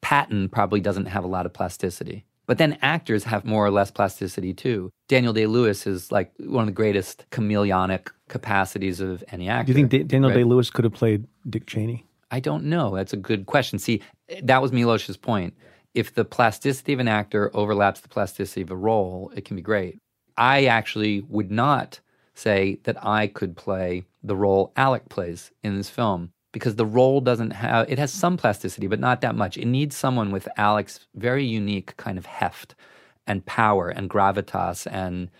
Patton probably doesn't have a lot of plasticity. But then actors have more or less plasticity too. Daniel Day Lewis is like one of the greatest chameleonic capacities of any actor. Do you think Da- Daniel right? Day Lewis could have played Dick Cheney? I don't know. That's a good question. See, that was Milos's point. If the plasticity of an actor overlaps the plasticity of a role, it can be great. I actually would not say that I could play the role Alec plays in this film because the role doesn't have it has some plasticity but not that much. It needs someone with Alec's very unique kind of heft and power and gravitas and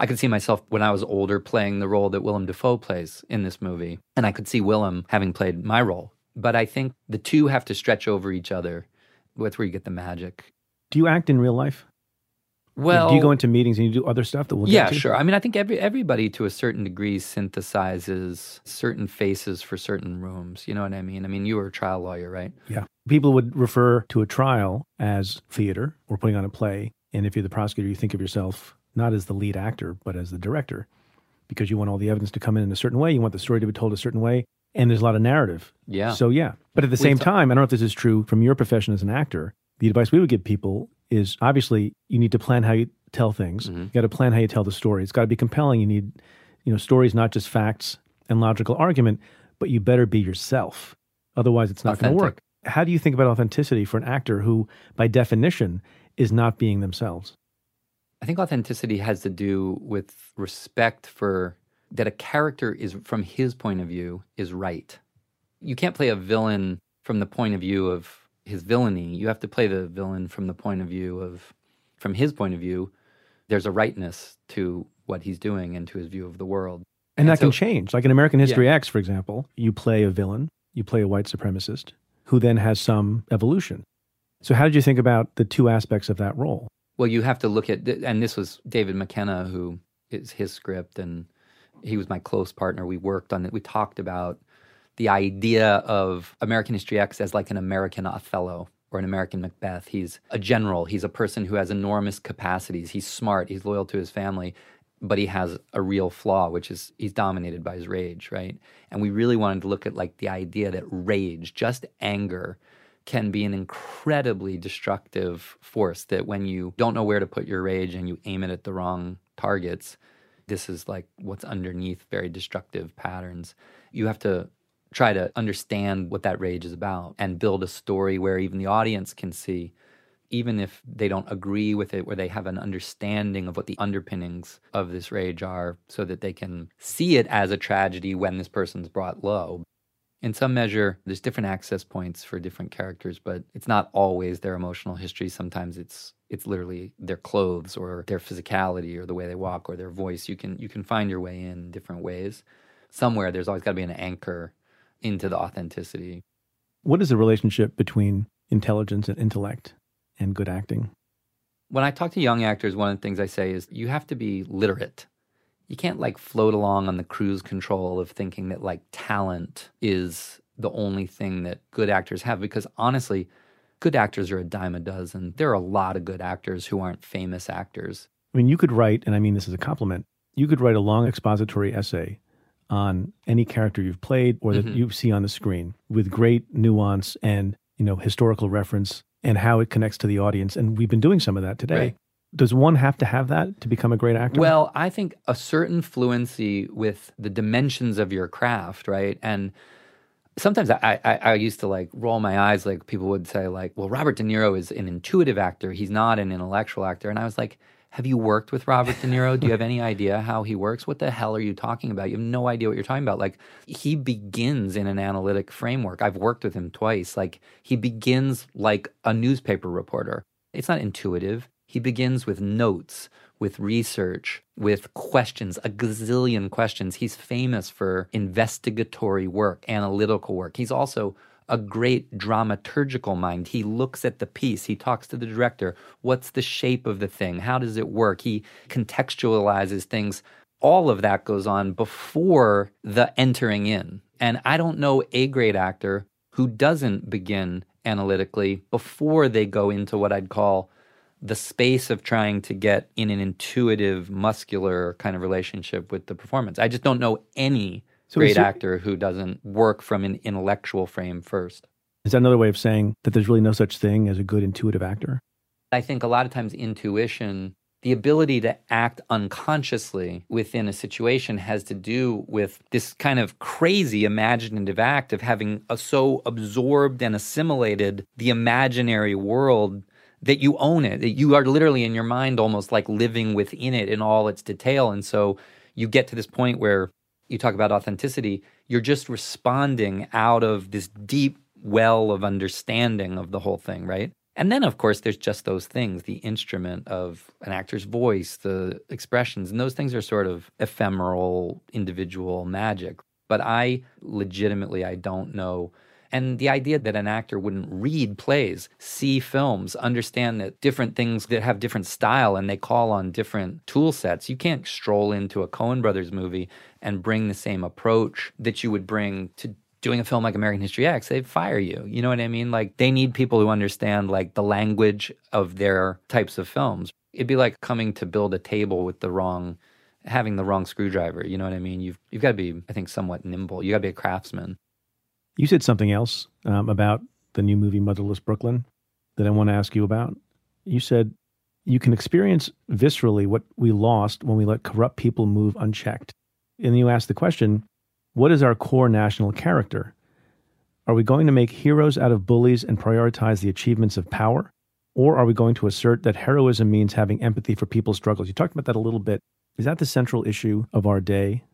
I could see myself when I was older playing the role that Willem Dafoe plays in this movie. And I could see Willem having played my role. But I think the two have to stretch over each other. That's where you get the magic. Do you act in real life? Well, do you go into meetings and you do other stuff that we'll yeah, sure. I mean, I think every everybody to a certain degree synthesizes certain faces for certain rooms. You know what I mean? I mean, you were a trial lawyer, right? Yeah. People would refer to a trial as theater or putting on a play. And if you're the prosecutor, you think of yourself not as the lead actor, but as the director because you want all the evidence to come in in a certain way. You want the story to be told a certain way. And there's a lot of narrative. Yeah. So, yeah. But at the We same ta- time, I don't know if this is true from your profession as an actor. The advice we would give people is obviously you need to plan how you tell things. Mm-hmm. You got to plan how you tell the story. It's got to be compelling. You need, you know, stories, not just facts and logical argument, but you better be yourself. Otherwise, it's not going to work. How do you think about authenticity for an actor who, by definition, is not being themselves? I think authenticity has to do with respect for that a character is from his point of view is right. You can't play a villain from the point of view of his villainy. You have to play the villain from the point of view of from his point of view. There's a rightness to what he's doing and to his view of the world. And, that can change. Like in American History X, for example, you play a villain, you play a white supremacist who then has some evolution. So, how did you think about the two aspects of that role? Well, you have to look at, and this was David McKenna, who is his script, and he was my close partner. We worked on it. We talked about the idea of American History X as like an American Othello or an American Macbeth. He's a general. He's a person who has enormous capacities. He's smart. He's loyal to his family, but he has a real flaw, which is he's dominated by his rage, right? And we really wanted to look at like the idea that rage, just anger, can be an incredibly destructive force that when you don't know where to put your rage and you aim it at the wrong targets, this is like what's underneath very destructive patterns. You have to try to understand what that rage is about and build a story where even the audience can see even if they don't agree with it, where they have an understanding of what the underpinnings of this rage are, so that they can see it as a tragedy when this person's brought low. In some measure, there's different access points for different characters, but it's not always their emotional history. Sometimes it's it's literally their clothes or their physicality or the way they walk or their voice. You can you can find your way in different ways. Somewhere there's always got to be an anchor into the authenticity. What is the relationship between intelligence and intellect and good acting? When I talk to young actors, one of the things I say is you have to be literate. You can't like float along on the cruise control of thinking that like talent is the only thing that good actors have because honestly, good actors are a dime a dozen. There are a lot of good actors who aren't famous actors. I mean, you could write, and I mean this as a compliment, you could write a long expository essay on any character you've played or that Mhm. you see on the screen with great nuance and, you know, historical reference and how it connects to the audience. And we've been doing some of that today. Right. Does one have to have that to become a great actor? Well, I think a certain fluency with the dimensions of your craft, right? And sometimes I, I, I used to like roll my eyes, like people would say, like, well, Robert De Niro is an intuitive actor. He's not an intellectual actor. And I was like, have you worked with Robert De Niro? Do you have any idea how he works? What the hell are you talking about? You have no idea what you're talking about. Like, he begins in an analytic framework. I've worked with him twice. Like, he begins like a newspaper reporter. It's not intuitive. He begins with notes, with research, with questions, a gazillion questions. He's famous for investigatory work, analytical work. He's also a great dramaturgical mind. He looks at the piece, he talks to the director. What's the shape of the thing? How does it work? He contextualizes things. All of that goes on before the entering in. And I don't know a great actor who doesn't begin analytically before they go into what I'd call the space of trying to get in an intuitive, muscular kind of relationship with the performance. I just don't know any So great your- actor who doesn't work from an intellectual frame first. Is that another way of saying that there's really no such thing as a good intuitive actor? I think a lot of times intuition, the ability to act unconsciously within a situation has to do with this kind of crazy imaginative act of having a, so absorbed and assimilated the imaginary world that you own it, that you are literally in your mind almost like living within it in all its detail. And so you get to this point where you talk about authenticity, you're just responding out of this deep well of understanding of the whole thing, right? And then, of course, there's just those things the instrument of an actor's voice, the expressions, and those things are sort of ephemeral, individual magic. But I legitimately, I don't know. And the idea that an actor wouldn't read plays, see films, understand that different things that have different style and they call on different tool sets. You can't stroll into a Coen Brothers movie and bring the same approach that you would bring to doing a film like American History X, they'd fire you. You know what I mean? Like they need people who understand like the language of their types of films. It'd be like coming to build a table with the wrong having the wrong screwdriver. You know what I mean? You've you've got to be, I think, somewhat nimble. You got to be a craftsman. You said something else um, about the new movie Motherless Brooklyn that I want to ask you about. You said you can experience viscerally what we lost when we let corrupt people move unchecked. And you ask the question what is our core national character? Are we going to make heroes out of bullies and prioritize the achievements of power? Or are we going to assert that heroism means having empathy for people's struggles? You talked about that a little bit. Is that the central issue of our day?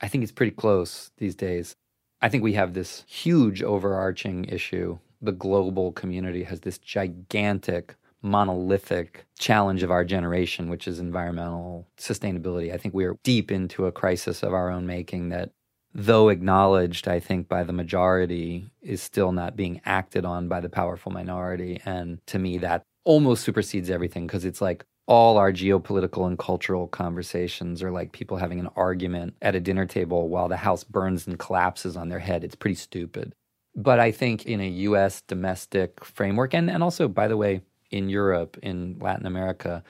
I think it's pretty close these days. I think we have this huge overarching issue. The global community has this gigantic monolithic challenge of our generation, which is environmental sustainability. I think we are deep into a crisis of our own making that though acknowledged, I think, by the majority, is still not being acted on by the powerful minority. And to me, that almost supersedes everything because it's like all our geopolitical and cultural conversations are like people having an argument at a dinner table while the house burns and collapses on their head. It's pretty stupid. But I think in a US domestic framework, and, and also, by the way, in Europe, in Latin America,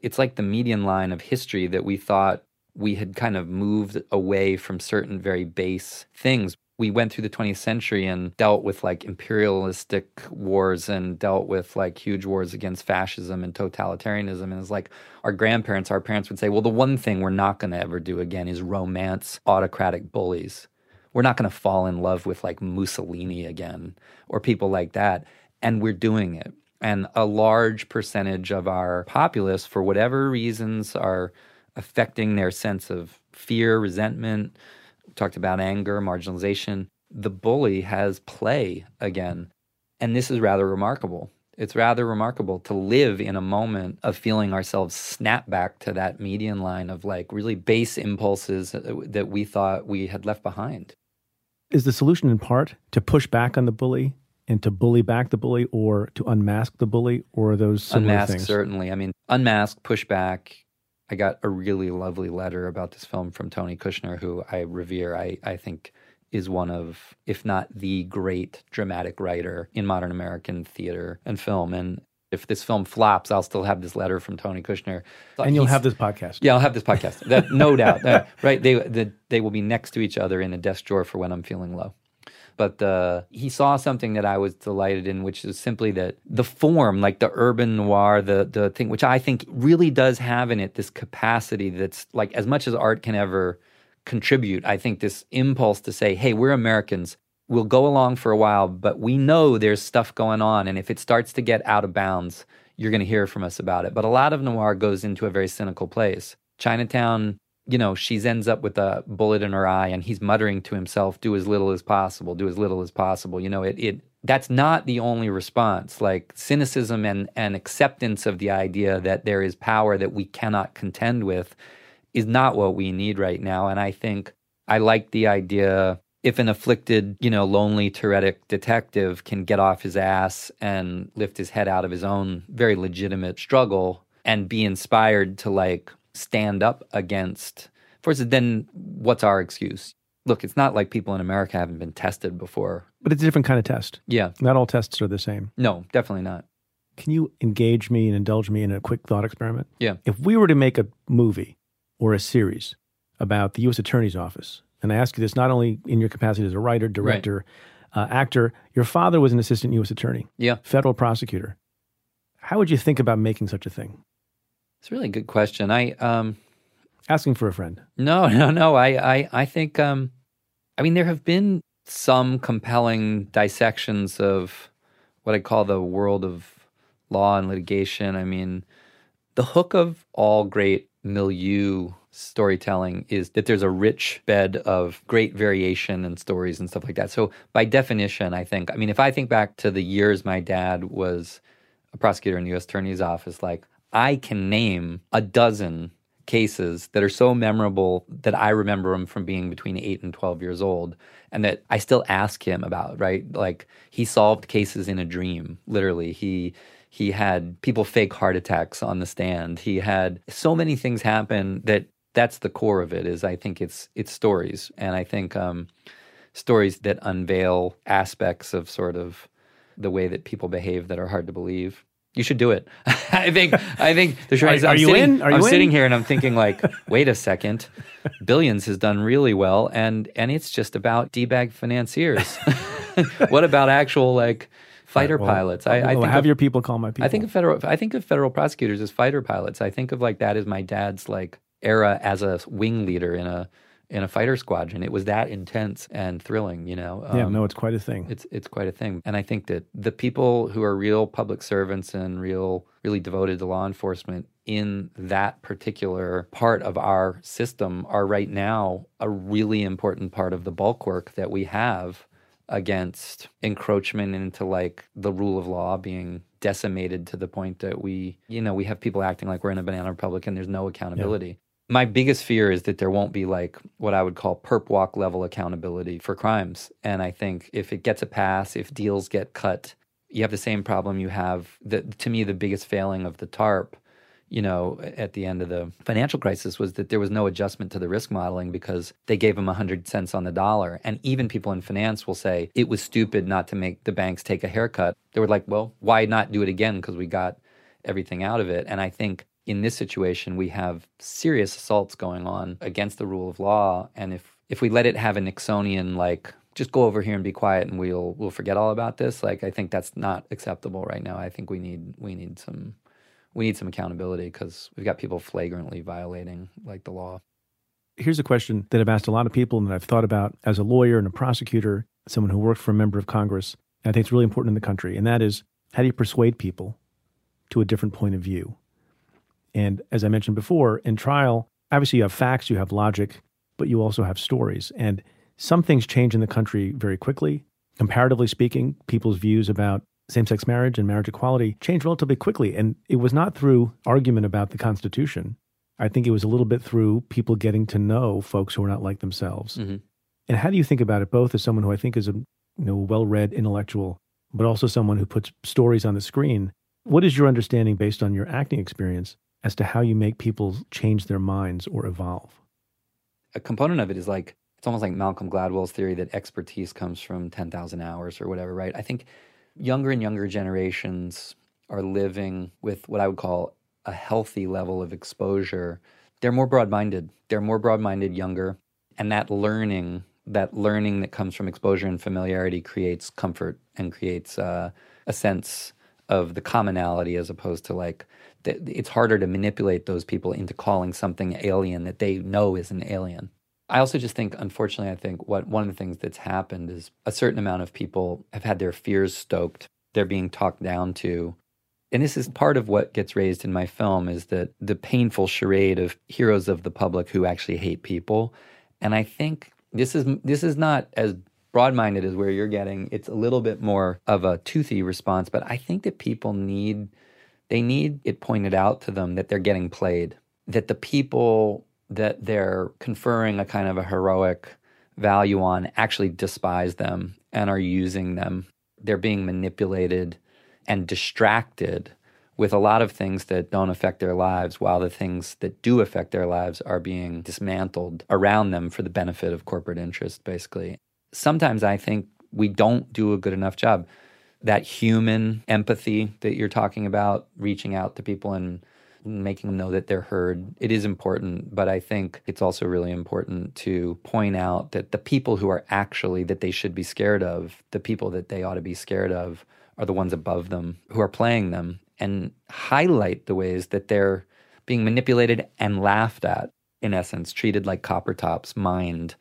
it's like the median line of history that we thought we had kind of moved away from certain very base things. We went through the 20th century and dealt with like imperialistic wars and dealt with like huge wars against fascism and totalitarianism. And it's like our grandparents, our parents would say, well, the one thing we're not going to ever do again is romance autocratic bullies. We're not going to fall in love with like Mussolini again or people like that. And we're doing it. And a large percentage of our populace, for whatever reasons, are affecting their sense of fear, resentment. We talked about anger, marginalization. The bully has play again. And this is rather remarkable. It's rather remarkable to live in a moment of feeling ourselves snap back to that median line of like really base impulses that we thought we had left behind. Is the solution in part to push back on the bully and to bully back the bully or to unmask the bully or those similar unmask things? certainly i mean unmask push back i got a really lovely letter about this film from tony kushner who i revere i, I think is one of if not the great dramatic writer in modern american theater and film and if this film flops, I'll still have this letter from Tony Kushner, and you'll have this podcast. Yeah, I'll have this podcast. That no doubt, uh, right? They, they they will be next to each other in a desk drawer for when I'm feeling low but uh, he saw something that I was delighted in, which is simply that the form, like the urban noir, the the thing, which I think really does have in it this capacity that's like as much as art can ever contribute. I think this impulse to say, "Hey, we're Americans. We'll go along for a while, but we know there's stuff going on, and if it starts to get out of bounds." You're going to hear from us about it. But a lot of noir goes into a very cynical place. Chinatown you know, she ends up with a bullet in her eye and he's muttering to himself, do as little as possible, do as little as possible. You know, it, it that's not the only response. Like cynicism and, and acceptance of the idea that there is power that we cannot contend with is not what we need right now. And I think I like the idea if an afflicted, you know, lonely Tourettic detective can get off his ass and lift his head out of his own very legitimate struggle and be inspired to like stand up against. First, then what's our excuse? Look, it's not like people in America haven't been tested before. But it's a different kind of test. Yeah. Not all tests are the same. No, definitely not. Can you engage me and indulge me in a quick thought experiment? Yeah. If we were to make a movie or a series about the U.S. Attorney's Office, and I ask you this not only in your capacity as a writer, director, right. uh, actor, your father was an assistant U.S. attorney, yeah, federal prosecutor. How would you think about making such a thing? It's a really good question. I um asking for a friend. No, no, no. I I I think um I mean there have been some compelling dissections of what I call the world of law and litigation. I mean, the hook of all great milieu storytelling is that there's a rich bed of great variation and stories and stuff like that. So by definition, I think I mean if I think back to the years my dad was a prosecutor in the US Attorney's office, like I can name a dozen cases that are so memorable that I remember them from being between 8 and 12 years old and that I still ask him about, right? Like he solved cases in a dream, literally. He he had people fake heart attacks on the stand. He had so many things happen that that's the core of it is I think it's it's stories and I think um, stories that unveil aspects of sort of the way that people behave that are hard to believe. You should do it. I think. I think the truth Are- is, are I'm you sitting, in? Are I'm in? sitting here and I'm thinking like, wait a second, Billions has done really well, and and it's just about d-bag financiers. what about actual like fighter Well, pilots? I, I well, have of, your people call my people. I think of federal. I think of federal prosecutors as fighter pilots. I think of like that as my dad's like era as a wing leader in a in a fighter squadron. It was that intense and thrilling. You know. yeah, Um, no, it's quite a thing. it's it's quite a thing. And I think that the people who are real public servants and real really devoted to law enforcement in that particular part of our system are right now a really important part of the bulk work that we have against encroachment into like the rule of law being decimated to the point that we you know we have people acting like we're in a banana republic and there's no accountability my biggest fear is that there won't be like what I would call perp walk level accountability for crimes. And I think if it gets a pass, if deals get cut, you have the same problem you have. The, to me, the biggest failing of the TARP, you know, at the end of the financial crisis was that there was no adjustment to the risk modeling because they gave them 100 cents on the dollar. And even people in finance will say it was stupid not to make the banks take a haircut. They were like, well, why not do it again? Because we got everything out of it. And I think in this situation, we have serious assaults going on against the rule of law. And if, if we let it have a Nixonian, like, just go over here and be quiet and we'll we'll forget all about this, like I think that's not acceptable right now. I think we need we need some we need some accountability because we've got people flagrantly violating like the law. Here's a question that I've asked a lot of people and that I've thought about as a lawyer and a prosecutor, someone who worked for a member of Congress. And I think it's really important in the country. And that is how do you persuade people to a different point of view? And as I mentioned before, in trial, obviously you have facts, you have logic, but you also have stories. And some things change in the country very quickly. Comparatively speaking, people's views about same sex marriage and marriage equality changed relatively quickly. And it was not through argument about the Constitution. I think it was a little bit through people getting to know folks who are not like themselves. Mhm. And how do you think about it both as someone who I think is a you know well-read intellectual, but also someone who puts stories on the screen? What is your understanding based on your acting experience as to how you make people change their minds or evolve? a component of it is like it's almost like Malcolm Gladwell's theory that expertise comes from 10,000 hours or whatever, right? I think younger and younger generations are living with what I would call a healthy level of exposure. They're more broad-minded. They're more broad-minded younger, and that learning, that learning that comes from exposure and familiarity creates comfort and creates uh, a sense of the commonality as opposed to like th- it's harder to manipulate those people into calling something alien that they know is an alien. I also just think, unfortunately, I think what one of the things that's happened is a certain amount of people have had their fears stoked. They're being talked down to. And this is part of what gets raised in my film is that the painful charade of heroes of the public who actually hate people. And I think this is this is not as broad-minded is where you're getting. It's a little bit more of a toothy response, but I think that people need they need it pointed out to them that they're getting played, that the people that they're conferring a kind of a heroic value on actually despise them and are using them. They're being manipulated and distracted with a lot of things that don't affect their lives, while the things that do affect their lives are being dismantled around them for the benefit of corporate interest, basically. Sometimes I think we don't do a good enough job. That human empathy that you're talking about, reaching out to people and making them know that they're heard, it is important. But I think it's also really important to point out that the people who are actually that they should be scared of, the people that they ought to be scared of, are the ones above them who are playing them and highlight the ways that they're being manipulated and laughed at, in essence, treated like copper tops, mined,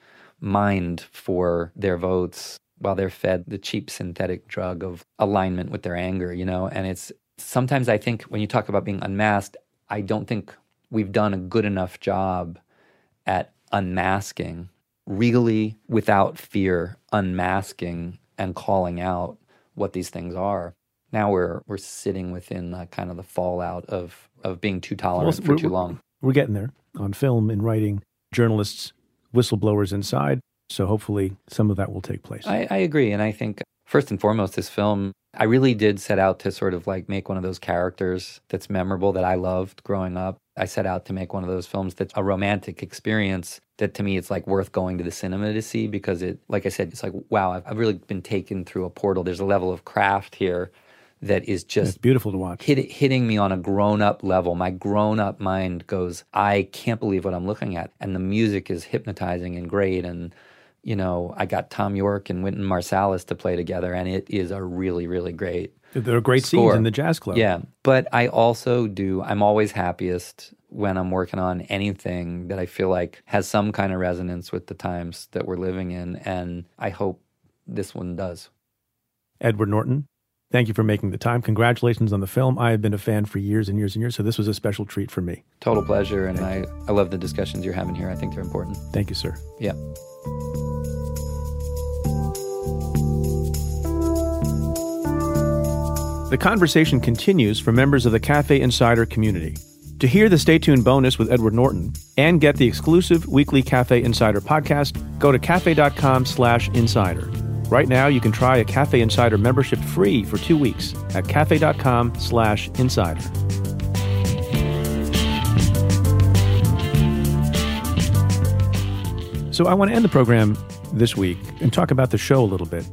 mined for their votes while they're fed the cheap synthetic drug of alignment with their anger, you know? And it's sometimes I think when you talk about being unmasked, I don't think we've done a good enough job at unmasking, really without fear, unmasking and calling out what these things are. Now we're we're sitting within the, kind of the fallout of of being too tolerant Well, for too long. We're getting there on film, in writing, journalists, whistleblowers inside. So hopefully some of that will take place. I, I agree. And I think, first and foremost, this film, I really did set out to sort of like make one of those characters that's memorable that I loved growing up. I set out to make one of those films that's a romantic experience that to me it's like worth going to the cinema to see because it, like I said, it's like, wow, I've, I've really been taken through a portal. There's a level of craft here that is just it's beautiful to watch. hit, hitting me on a grown up level. My grown up mind goes, I can't believe what I'm looking at. And the music is hypnotizing and great. And, you know, I got Thom Yorke and Wynton Marsalis to play together, and it is a really, really great. There are great score. scenes in the jazz club. Yeah. But I also do, I'm always happiest when I'm working on anything that I feel like has some kind of resonance with the times that we're living in. And I hope this one does. Edward Norton, thank you for making the time. Congratulations on the film. I have been a fan for years and years and years, so this was a special treat for me. Total pleasure. And I, I love the discussions you're having here. I think they're important. Thank you, sir. Yeah. The conversation continues for members of the Cafe Insider community. To hear the Stay Tuned bonus with Edward Norton and get the exclusive weekly Cafe Insider podcast, go to cafe.com slash insider. Right now, you can try a Cafe Insider membership free for two weeks at cafe.com slash insider. So I want to end the program this week and talk about the show a little bit.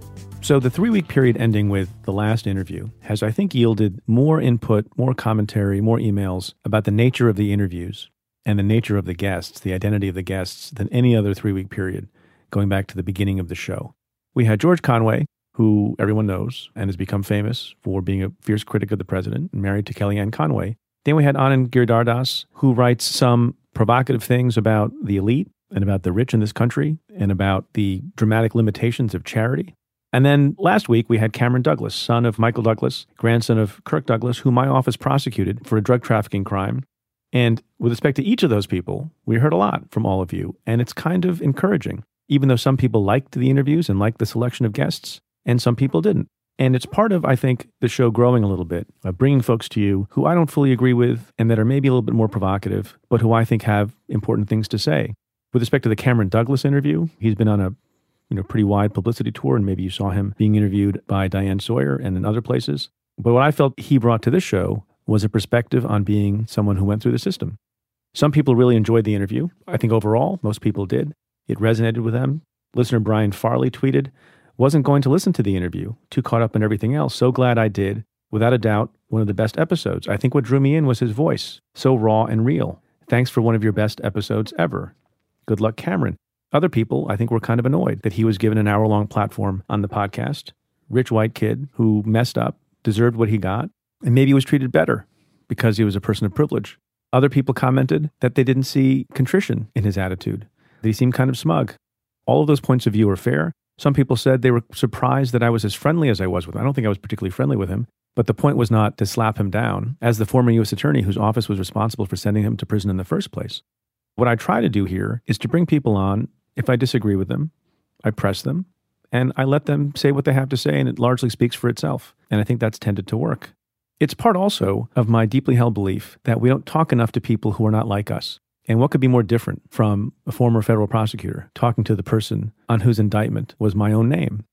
So the three week period ending with the last interview has, I think, yielded more input, more commentary, more emails about the nature of the interviews and the nature of the guests, the identity of the guests, than any other three week period going back to the beginning of the show. We had George Conway, who everyone knows and has become famous for being a fierce critic of the president and married to Kellyanne Conway. Then we had Anand Giridharadas, who writes some provocative things about the elite and about the rich in this country and about the dramatic limitations of charity. And then last week we had Cameron Douglas, son of Michael Douglas, grandson of Kirk Douglas, who my office prosecuted for a drug trafficking crime. And with respect to each of those people, we heard a lot from all of you, and it's kind of encouraging, even though some people liked the interviews and liked the selection of guests, and some people didn't. And it's part of, I think, the show growing a little bit, of bringing folks to you who I don't fully agree with and that are maybe a little bit more provocative, but who I think have important things to say. With respect to the Cameron Douglas interview, he's been on a you know pretty wide publicity tour, and maybe you saw him being interviewed by Diane Sawyer and in other places. But what I felt he brought to this show was a perspective on being someone who went through the system. Some people really enjoyed the interview. I think overall, most people did. It resonated with them. Listener Brian Farley tweeted, wasn't going to listen to the interview, too caught up in everything else. So glad I did. Without a doubt, one of the best episodes. I think what drew me in was his voice, so raw and real. Thanks for one of your best episodes ever. Good luck, Cameron. Other people, I think, were kind of annoyed that he was given an hour long platform on the podcast. Rich white kid who messed up, deserved what he got, and maybe was treated better because he was a person of privilege. Other people commented that they didn't see contrition in his attitude, he seemed kind of smug. All of those points of view are fair. Some people said they were surprised that I was as friendly as I was with him. I don't think I was particularly friendly with him, but the point was not to slap him down as the former U.S. attorney whose office was responsible for sending him to prison in the first place. What I try to do here is to bring people on. If I disagree with them, I press them and I let them say what they have to say, and it largely speaks for itself. And I think that's tended to work. It's part also of my deeply held belief that we don't talk enough to people who are not like us. And what could be more different from a former federal prosecutor talking to the person on whose indictment was my own name?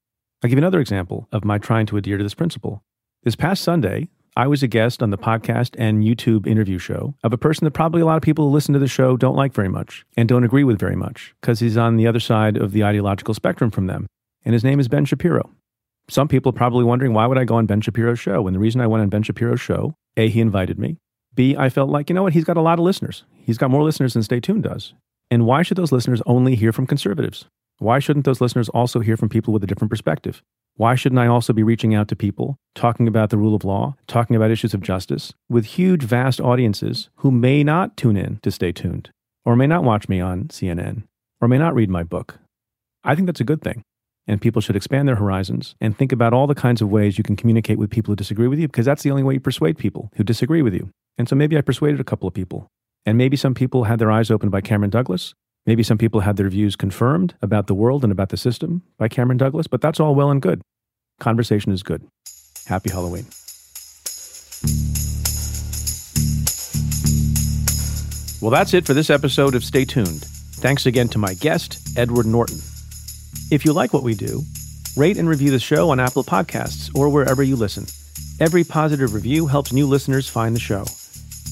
I'll give you another example of my trying to adhere to this principle. This past Sunday, I was a guest on the podcast and YouTube interview show of a person that probably a lot of people who listen to the show don't like very much and don't agree with very much because he's on the other side of the ideological spectrum from them. And his name is Ben Shapiro. Some people are probably wondering why would I go on Ben Shapiro's show? And the reason I went on Ben Shapiro's show, A, he invited me. B, I felt like, you know what, he's got a lot of listeners. He's got more listeners than Stay Tuned does. And why should those listeners only hear from conservatives? Why shouldn't those listeners also hear from people with a different perspective? Why shouldn't I also be reaching out to people, talking about the rule of law, talking about issues of justice, with huge, vast audiences who may not tune in to Stay Tuned, or may not watch me on CNN, or may not read my book? I think that's a good thing. And people should expand their horizons and think about all the kinds of ways you can communicate with people who disagree with you, because that's the only way you persuade people who disagree with you. And so maybe I persuaded a couple of people. And maybe some people had their eyes opened by Cameron Douglas. Maybe some people had their views confirmed about the world and about the system by Cameron Douglas, but that's all well and good. Conversation is good. Happy Halloween. Well, that's it for this episode of Stay Tuned. Thanks again to my guest, Edward Norton. If you like what we do, rate and review the show on Apple Podcasts or wherever you listen. Every positive review helps new listeners find the show.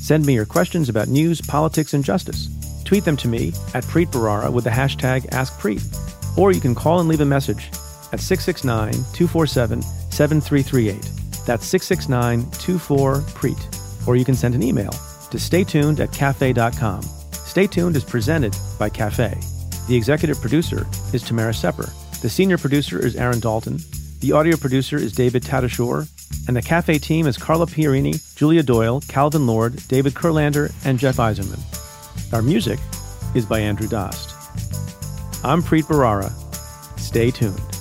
Send me your questions about news, politics, and justice. Tweet them to me at Preet Bharara with the hashtag AskPreet. Or you can call and leave a message at 669 247 7338. That's 669 24PREET. Or you can send an email to staytuned at cafe.com. Stay Tuned is presented by Cafe. The executive producer is Tamara Sepper. The senior producer is Aaron Dalton. The audio producer is David Tatasciore. And the Cafe team is Carla Pierini, Julia Doyle, Calvin Lord, David Kurlander, and Jeff Eisenman. Our music is by Andrew Dost. I'm Preet Bharara. Stay tuned.